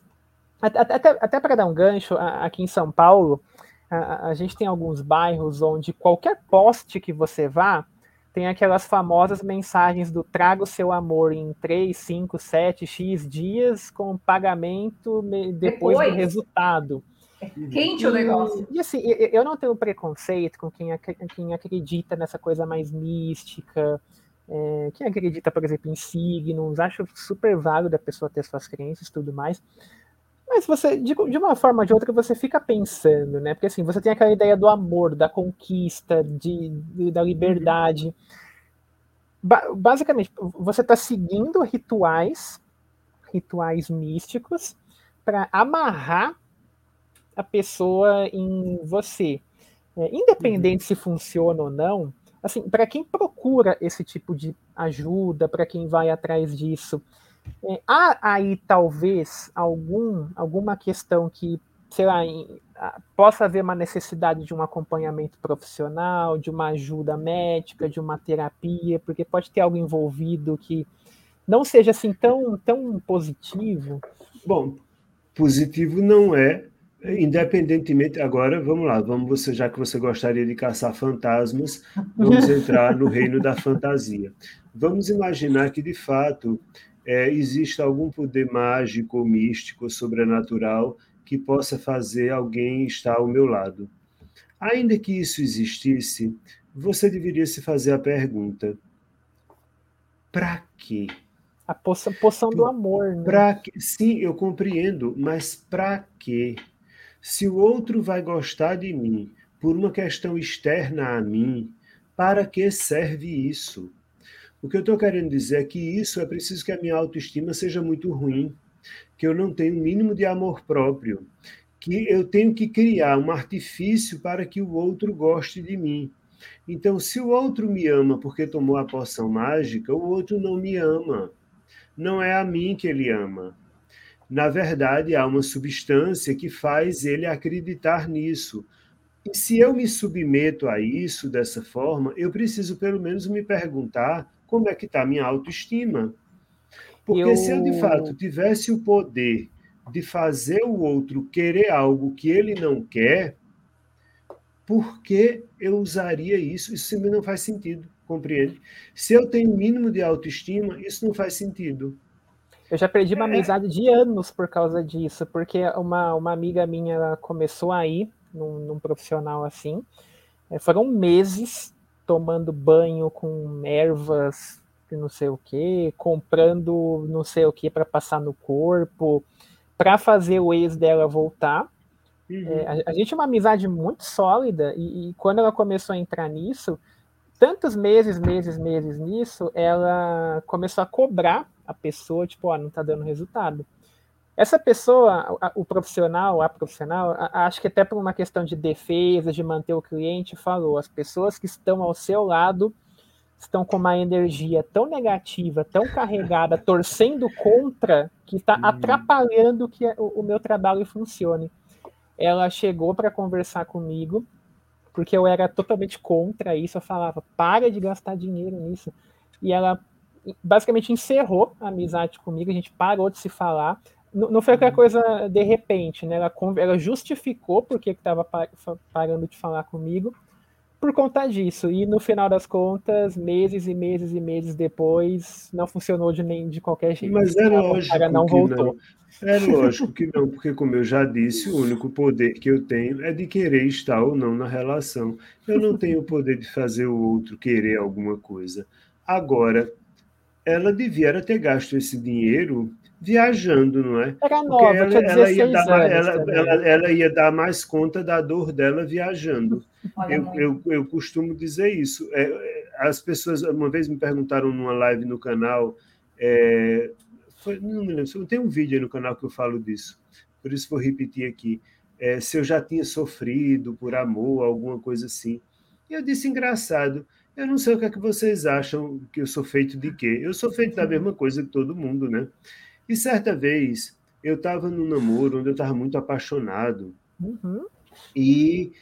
até, até, para dar um gancho, aqui em São Paulo, a, a gente tem alguns bairros onde qualquer poste que você vá, tem aquelas famosas mensagens do traga o seu amor em 3, 5, 7, X dias com pagamento depois, depois. do resultado. É quente o negócio. E, e assim, eu não tenho preconceito com quem, quem acredita nessa coisa mais mística, é, quem acredita, por exemplo, em signos, acho super válido a pessoa ter suas crenças e tudo mais. Mas você, de, de, uma forma ou de outra, você fica pensando, né? Porque assim, você tem aquela ideia do amor, da conquista, de, de da liberdade. Ba basicamente, você está seguindo rituais, rituais místicos, para amarrar a pessoa em você. É, independente uhum. se funciona ou não, assim, para quem procura esse tipo de ajuda, para quem vai atrás disso, é, há aí talvez algum, alguma questão que, sei lá, em, possa haver uma necessidade de um acompanhamento profissional, de uma ajuda médica, de uma terapia, porque pode ter algo envolvido que não seja assim tão, tão positivo. Bom, positivo não é, independentemente. Agora, vamos lá, vamos você, já que você gostaria de caçar fantasmas, vamos entrar no reino da fantasia. Vamos imaginar que, de fato, é, existe algum poder mágico, místico, sobrenatural que possa fazer alguém estar ao meu lado. Ainda que isso existisse, você deveria se fazer a pergunta: para quê? A poção, poção do amor, né? Pra quê? Sim, eu compreendo, mas para quê? Se o outro vai gostar de mim por uma questão externa a mim, para que serve isso? O que eu estou querendo dizer é que isso é preciso que a minha autoestima seja muito ruim, que eu não tenho o mínimo de amor próprio, que eu tenho que criar um artifício para que o outro goste de mim. Então, se o outro me ama porque tomou a poção mágica, o outro não me ama. Não é a mim que ele ama. Na verdade, há uma substância que faz ele acreditar nisso. E se eu me submeto a isso dessa forma, eu preciso pelo menos me perguntar como é que está a minha autoestima. Porque eu... se eu de fato tivesse o poder de fazer o outro querer algo que ele não quer, por que eu usaria isso? Isso não faz sentido, compreende? Se eu tenho mínimo de autoestima, isso não faz sentido. Eu já perdi uma é. amizade de anos por causa disso, porque uma, uma amiga minha começou a ir num, num profissional assim. É, foram meses tomando banho com ervas, não sei o que, comprando não sei o que para passar no corpo, para fazer o ex dela voltar. Uhum. É, a, a, gente é uma amizade muito sólida e, e, quando ela começou a entrar nisso, tantos meses, meses, meses nisso, ela começou a cobrar a pessoa, tipo, ó, não tá dando resultado. Essa pessoa, o profissional, a profissional, acho que até por uma questão de defesa, de manter o cliente, falou: as pessoas que estão ao seu lado estão com uma energia tão negativa, tão carregada, torcendo contra, que está uhum. atrapalhando que o, o meu trabalho funcione. ela chegou para conversar comigo, porque eu era totalmente contra isso. Eu falava, para de gastar dinheiro nisso. E ela basicamente encerrou a amizade comigo, a gente parou de se falar. Não, não foi aquela coisa de repente, né? Ela, ela justificou porque estava parando de falar comigo por conta disso. E no final das contas, meses e meses e meses depois, não funcionou de nem de qualquer jeito. Mas é lógico. O não voltou. Não. É lógico que não, porque, como eu já disse, o único poder que eu tenho é de querer estar ou não na relação. Eu não tenho o poder de fazer o outro querer alguma coisa. Agora, ela devia ter gasto esse dinheiro viajando, não é? Era nova, ela, ela, ia dar, ela, ela, ela, ia dar mais conta da dor dela viajando. Eu, eu, eu, costumo dizer isso. É, é, as pessoas uma vez me perguntaram numa live no canal, é, foi, não me lembro, tem um vídeo aí no canal que eu falo disso, por isso vou repetir aqui. É, se eu já tinha sofrido por amor, alguma coisa assim. E eu disse, engraçado, eu não sei o que é que vocês acham que eu sou feito de quê. Eu sou feito da mesma coisa que todo mundo, né? E certa vez eu estava num namoro onde eu estava muito apaixonado. Uhum. E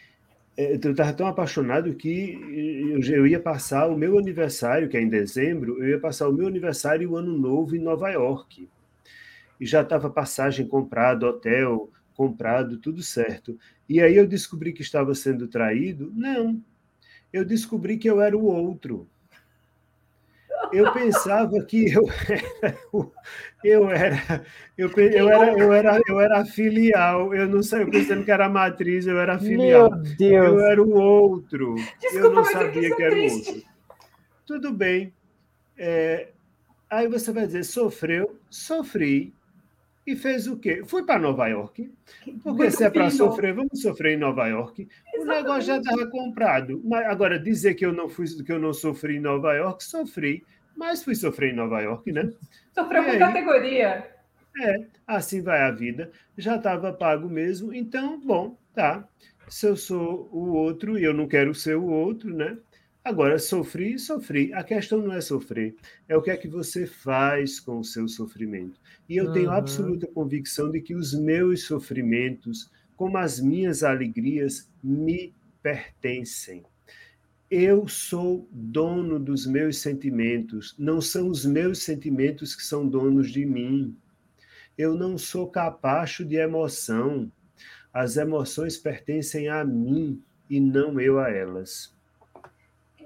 é, eu estava tão apaixonado que eu, ia passar o meu aniversário, que é em dezembro, eu ia passar o meu aniversário e o ano novo em Nova York. E já estava passagem comprada, hotel comprado, tudo certo. E aí eu descobri que estava sendo traído? Não. Eu descobri que eu era o outro eu pensava que eu era, eu era, eu, eu era, eu era, eu era filial. Eu não sei, eu pensando que era matriz, eu era filial. Meu Deus. Eu era o outro. Desculpa, eu não sabia que era o outro. Tudo bem. É, aí você vai dizer, sofreu, sofri. E fez o quê? Fui para Nova York. Porque Muito se é para sofrer, vamos sofrer em Nova York. Exatamente. O negócio já estava comprado. Mas agora dizer que eu não fui, que eu não sofri em Nova York, sofri mas fui sofrer em Nova York, né? Sofreu com categoria. É, assim vai a vida. Já estava pago mesmo, então, bom, tá. Se eu sou o outro e eu não quero ser o outro, né? Agora, sofri, sofri. A questão não é sofrer, é o que é que você faz com o seu sofrimento. E eu uhum. tenho absoluta convicção de que os meus sofrimentos, como as minhas alegrias, me pertencem. Eu sou dono dos meus sentimentos, não são os meus sentimentos que são donos de mim. Eu não sou capacho de emoção. As emoções pertencem a mim e não eu a elas.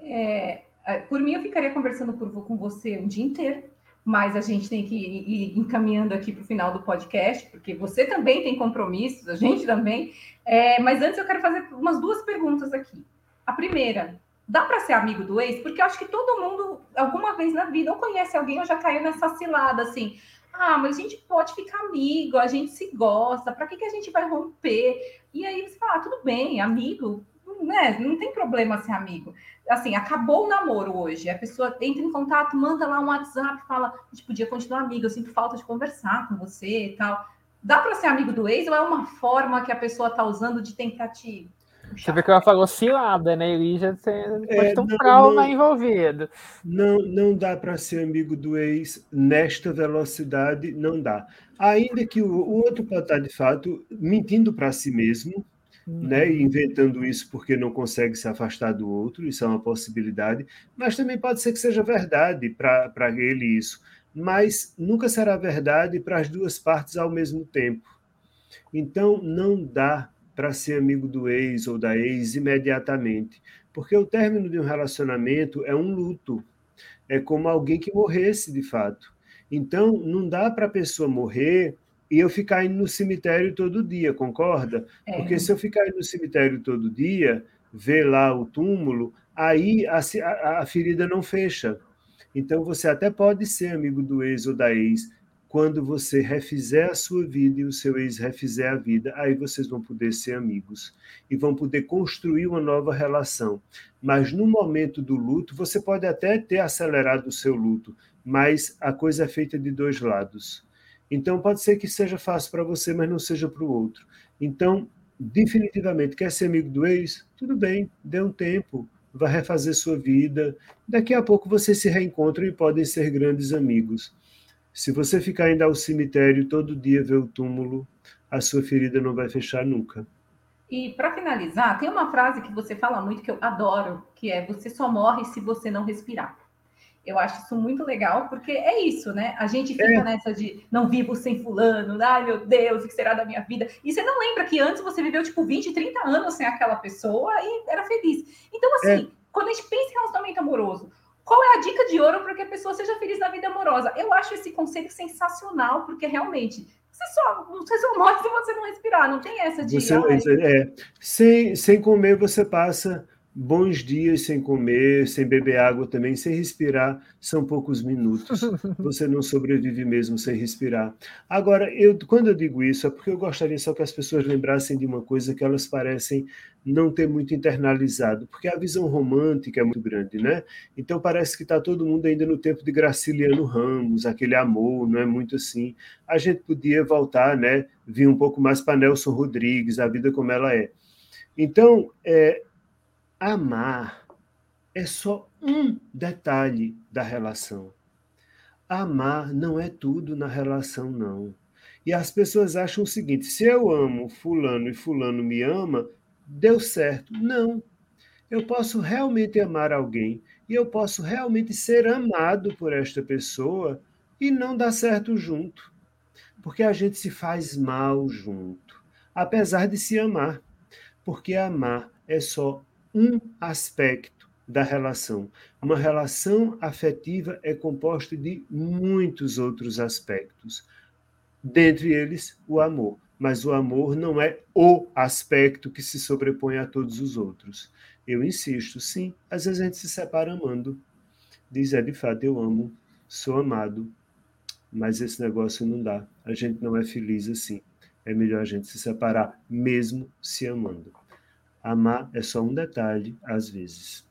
É, é por mim, eu ficaria conversando por, com você um dia inteiro, mas a gente tem que ir encaminhando aqui para o final do podcast, porque você também tem compromissos, a gente também. É, mas antes eu quero fazer umas duas perguntas aqui. A primeira, dá para ser amigo do ex? Porque eu acho que todo mundo, alguma vez na vida, ou conhece alguém ou já caiu nessa cilada, assim. Ah, mas a gente pode ficar amigo, a gente se gosta, para que, que a gente vai romper? E aí você fala, ah, tudo bem, amigo, né? Não tem problema ser amigo. Assim, acabou o namoro hoje, a pessoa entra em contato, manda lá um WhatsApp, fala, a gente podia continuar amigo, eu sinto falta de conversar com você e tal. Dá para ser amigo do ex ou é uma forma que a pessoa está usando de tentativa? Você vê que ela falou cilada, né? Ele já pode é, um não, trauma não, envolvido. Não, não dá para ser amigo do ex nesta velocidade, não dá. Ainda que o, o outro pode estar, de fato, mentindo para si mesmo, uhum. né? E inventando isso porque não consegue se afastar do outro, isso é uma possibilidade, mas também pode ser que seja verdade para ele isso. Mas nunca será verdade para as duas partes ao mesmo tempo. Então, não dá para ser amigo do ex ou da ex imediatamente, porque o término de um relacionamento é um luto, é como alguém que morresse de fato. Então, não dá para a pessoa morrer e eu ficar indo no cemitério todo dia, concorda? É. Porque se eu ficar indo no cemitério todo dia, ver lá o túmulo, aí a, a, a ferida não fecha. Então, você até pode ser amigo do ex ou da ex, quando você refizer a sua vida e o seu ex refizer a vida, aí vocês vão poder ser amigos e vão poder construir uma nova relação. Mas no momento do luto, você pode até ter acelerado o seu luto, mas a coisa é feita de dois lados. Então pode ser que seja fácil para você, mas não seja para o outro. Então, definitivamente, quer ser amigo do ex? Tudo bem, dê um tempo, vai refazer sua vida. Daqui a pouco vocês se reencontram e podem ser grandes amigos. Se você ficar indo ao cemitério todo dia ver o túmulo, a sua ferida não vai fechar nunca. E para finalizar, tem uma frase que você fala muito que eu adoro, que é você só morre se você não respirar. Eu acho isso muito legal, porque é isso, né? A gente fica é. nessa de não vivo sem fulano, ai meu Deus, o que será da minha vida? E você não lembra que antes você viveu tipo 20, 30 anos sem aquela pessoa e era feliz. Então, assim, é. quando a gente pensa em relacionamento amoroso, qual é a dica de ouro para que a pessoa seja feliz na vida amorosa? Eu acho esse conselho sensacional, porque realmente você só, você só morre se você não respirar, não tem essa de. Você, é, sem, sem comer, você passa bons dias sem comer, sem beber água também, sem respirar, são poucos minutos. Você não sobrevive mesmo sem respirar. Agora, eu, quando eu digo isso, é porque eu gostaria só que as pessoas lembrassem de uma coisa que elas parecem não ter muito internalizado, porque a visão romântica é muito grande, né? Então parece que está todo mundo ainda no tempo de Graciliano Ramos, aquele amor, não é muito assim. A gente podia voltar, né? Vir um pouco mais para Nelson Rodrigues, a vida como ela é. Então, é, Amar é só um detalhe da relação. Amar não é tudo na relação, não. E as pessoas acham o seguinte: se eu amo Fulano e Fulano me ama, deu certo. Não. Eu posso realmente amar alguém e eu posso realmente ser amado por esta pessoa e não dar certo junto. Porque a gente se faz mal junto, apesar de se amar. Porque amar é só um aspecto da relação. Uma relação afetiva é composta de muitos outros aspectos, dentre eles o amor. Mas o amor não é o aspecto que se sobrepõe a todos os outros. Eu insisto, sim, às vezes a gente se separa amando. Diz, é de fato, eu amo, sou amado, mas esse negócio não dá. A gente não é feliz assim. É melhor a gente se separar, mesmo se amando. Amar é só um detalhe, às vezes.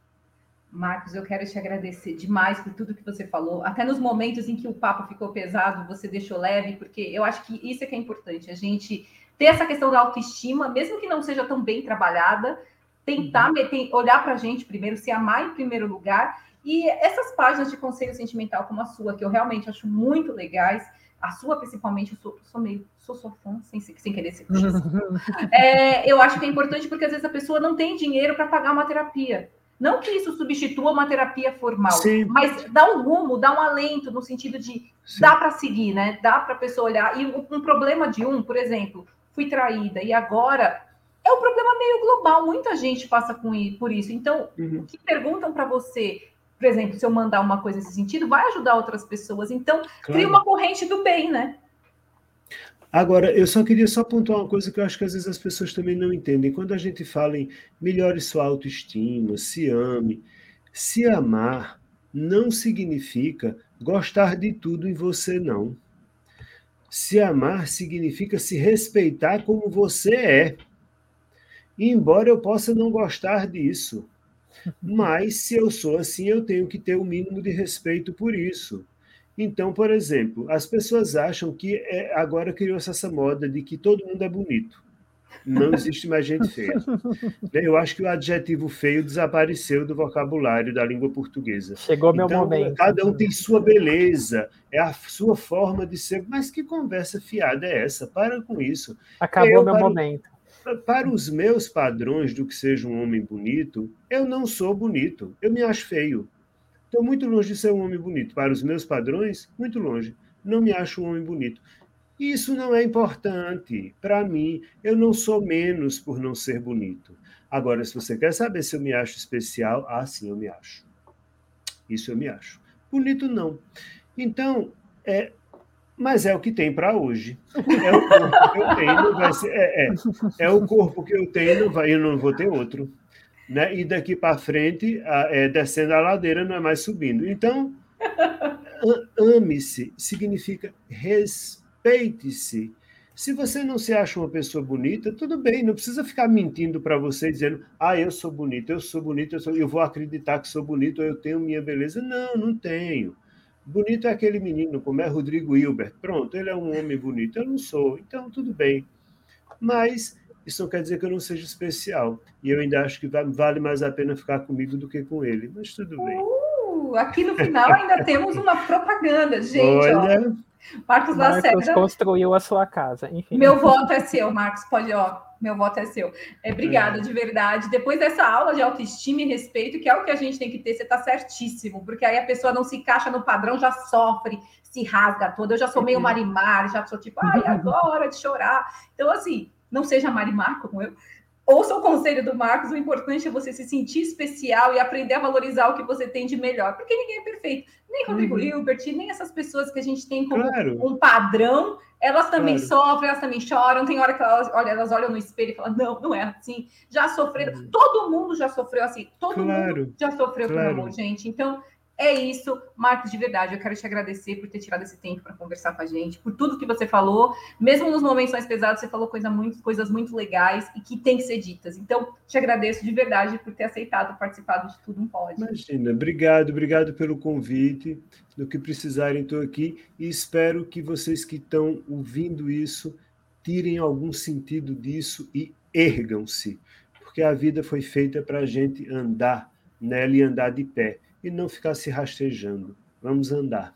Marcos, eu quero te agradecer demais por tudo que você falou. Até nos momentos em que o papo ficou pesado, você deixou leve, porque eu acho que isso é que é importante. A gente ter essa questão da autoestima, mesmo que não seja tão bem trabalhada, tentar uhum. meter, olhar para a gente primeiro, se amar em primeiro lugar. E essas páginas de conselho sentimental como a sua, que eu realmente acho muito legais, a sua principalmente, eu sou, sou meio, sou sua fã, sem, sem querer ser é, Eu acho que é importante porque às vezes a pessoa não tem dinheiro para pagar uma terapia. Não que isso substitua uma terapia formal, Sim. mas dá um rumo, dá um alento no sentido de Sim. dá para seguir, né? Dá para a pessoa olhar. E um, um problema de um, por exemplo, fui traída e agora é um problema meio global. Muita gente passa com, por isso. Então, uhum. o que perguntam para você por exemplo, se eu mandar uma coisa nesse sentido, vai ajudar outras pessoas. Então, claro. cria uma corrente do bem, né? Agora, eu só queria só pontuar uma coisa que eu acho que às vezes as pessoas também não entendem. Quando a gente fala em melhore sua autoestima, se ame, se amar não significa gostar de tudo em você, não. Se amar significa se respeitar como você é. E embora eu possa não gostar disso, mas se eu sou assim, eu tenho que ter o um mínimo de respeito por isso. Então, por exemplo, as pessoas acham que é, agora criou-se essa moda de que todo mundo é bonito. Não existe mais gente feia. Né, eu acho que o adjetivo feio desapareceu do vocabulário da língua portuguesa. Chegou meu então, momento. Cada um tem sua beleza, é a sua forma de ser. Mas que conversa fiada é essa? Para com isso. Acabou eu, meu momento para os meus padrões do que seja um homem bonito, eu não sou bonito, eu me acho feio. Estou muito longe de ser um homem bonito. Para os meus padrões, muito longe. Não me acho um homem bonito. Isso não é importante. Para mim, eu não sou menos por não ser bonito. Agora, se você quer saber se eu me acho especial, ah, sim, eu me acho. Isso eu me acho. Bonito não. Então, é, mas é o que tem para hoje. É o corpo que eu tenho, vai ser, é, é, é, o corpo que eu tenho, vai, eu não vou ter outro. Né? E daqui para frente, a, é, descendo a ladeira, não é mais subindo. Então, ame-se significa respeite-se. Se você não se acha uma pessoa bonita, tudo bem, não precisa ficar mentindo para você, dizendo, ah, eu sou bonito, eu sou bonito, eu, sou, eu vou acreditar que sou bonito, eu tenho minha beleza. Não, não tenho. Bonito é aquele menino, como é Rodrigo Hilbert. Pronto, ele é um homem bonito. Eu não sou, então tudo bem. Mas isso não quer dizer que eu não seja especial. E eu ainda acho que vale mais a pena ficar comigo do que com ele. Mas tudo bem. Uh, aqui no final ainda temos uma propaganda, gente. Olha, ó. Marcos Lacerda. construiu a sua casa. Enfim. Meu voto é seu, Marcos. Pode, ó. Meu voto é seu. É, obrigada, é. de verdade. Depois dessa aula de autoestima e respeito, que é o que a gente tem que ter, você está certíssimo, porque aí a pessoa não se encaixa no padrão, já sofre, se rasga toda. Eu já sou meio. Marimar, já sou tipo, ai, agora de chorar. Então, assim, não seja Marimar como eu. Ouça o conselho do Marcos, o importante é você se sentir especial e aprender a valorizar o que você tem de melhor, porque ninguém é perfeito. Nem Rodrigo uhum. Hilbert, nem essas pessoas que a gente tem como claro. um padrão, elas também claro. sofrem, elas também choram. Tem hora que elas, olha, elas olham no espelho e falam: não, não é assim. Já sofreram. Uhum. Todo mundo já sofreu assim. Todo claro. mundo já sofreu claro. por amor, gente. Então, é isso, Marcos, de verdade. Eu quero te agradecer por ter tirado esse tempo para conversar com a gente, por tudo que você falou. Mesmo nos momentos mais pesados, você falou coisa muito, coisas muito legais e que tem que ser ditas. Então, te agradeço de verdade por ter aceitado participar de Tudo Um Pode. Imagina, obrigado, obrigado pelo convite. Do que precisarem, estou aqui e espero que vocês que estão ouvindo isso tirem algum sentido disso e ergam-se, porque a vida foi feita para a gente andar nela e andar de pé e não ficar se rastejando. Vamos andar.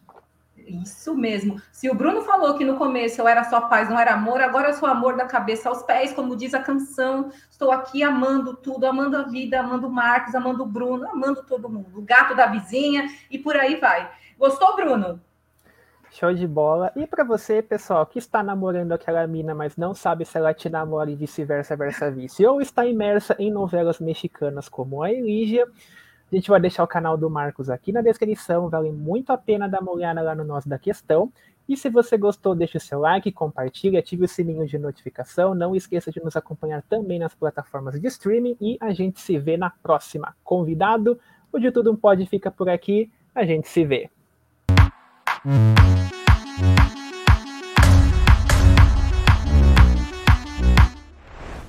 Isso mesmo. Se o Bruno falou que no começo eu era só paz, não era amor, agora eu sou amor da cabeça aos pés, como diz a canção. Estou aqui amando tudo, amando a vida, amando o Marcos, amando o Bruno, amando todo mundo, o gato da vizinha e por aí vai. Gostou, Bruno? Show de bola. E para você, pessoal, que está namorando aquela mina, mas não sabe se ela te namora e vice-versa, versa vice, ou está imersa em novelas mexicanas como a Elígia, a gente vai deixar o canal do Marcos aqui na descrição, vale muito a pena dar uma olhada lá no nosso da questão. E se você gostou, deixe o seu like, compartilhe, ative o sininho de notificação. Não esqueça de nos acompanhar também nas plataformas de streaming e a gente se vê na próxima. Convidado, o de tudo um pode fica por aqui. A gente se vê. Thank you.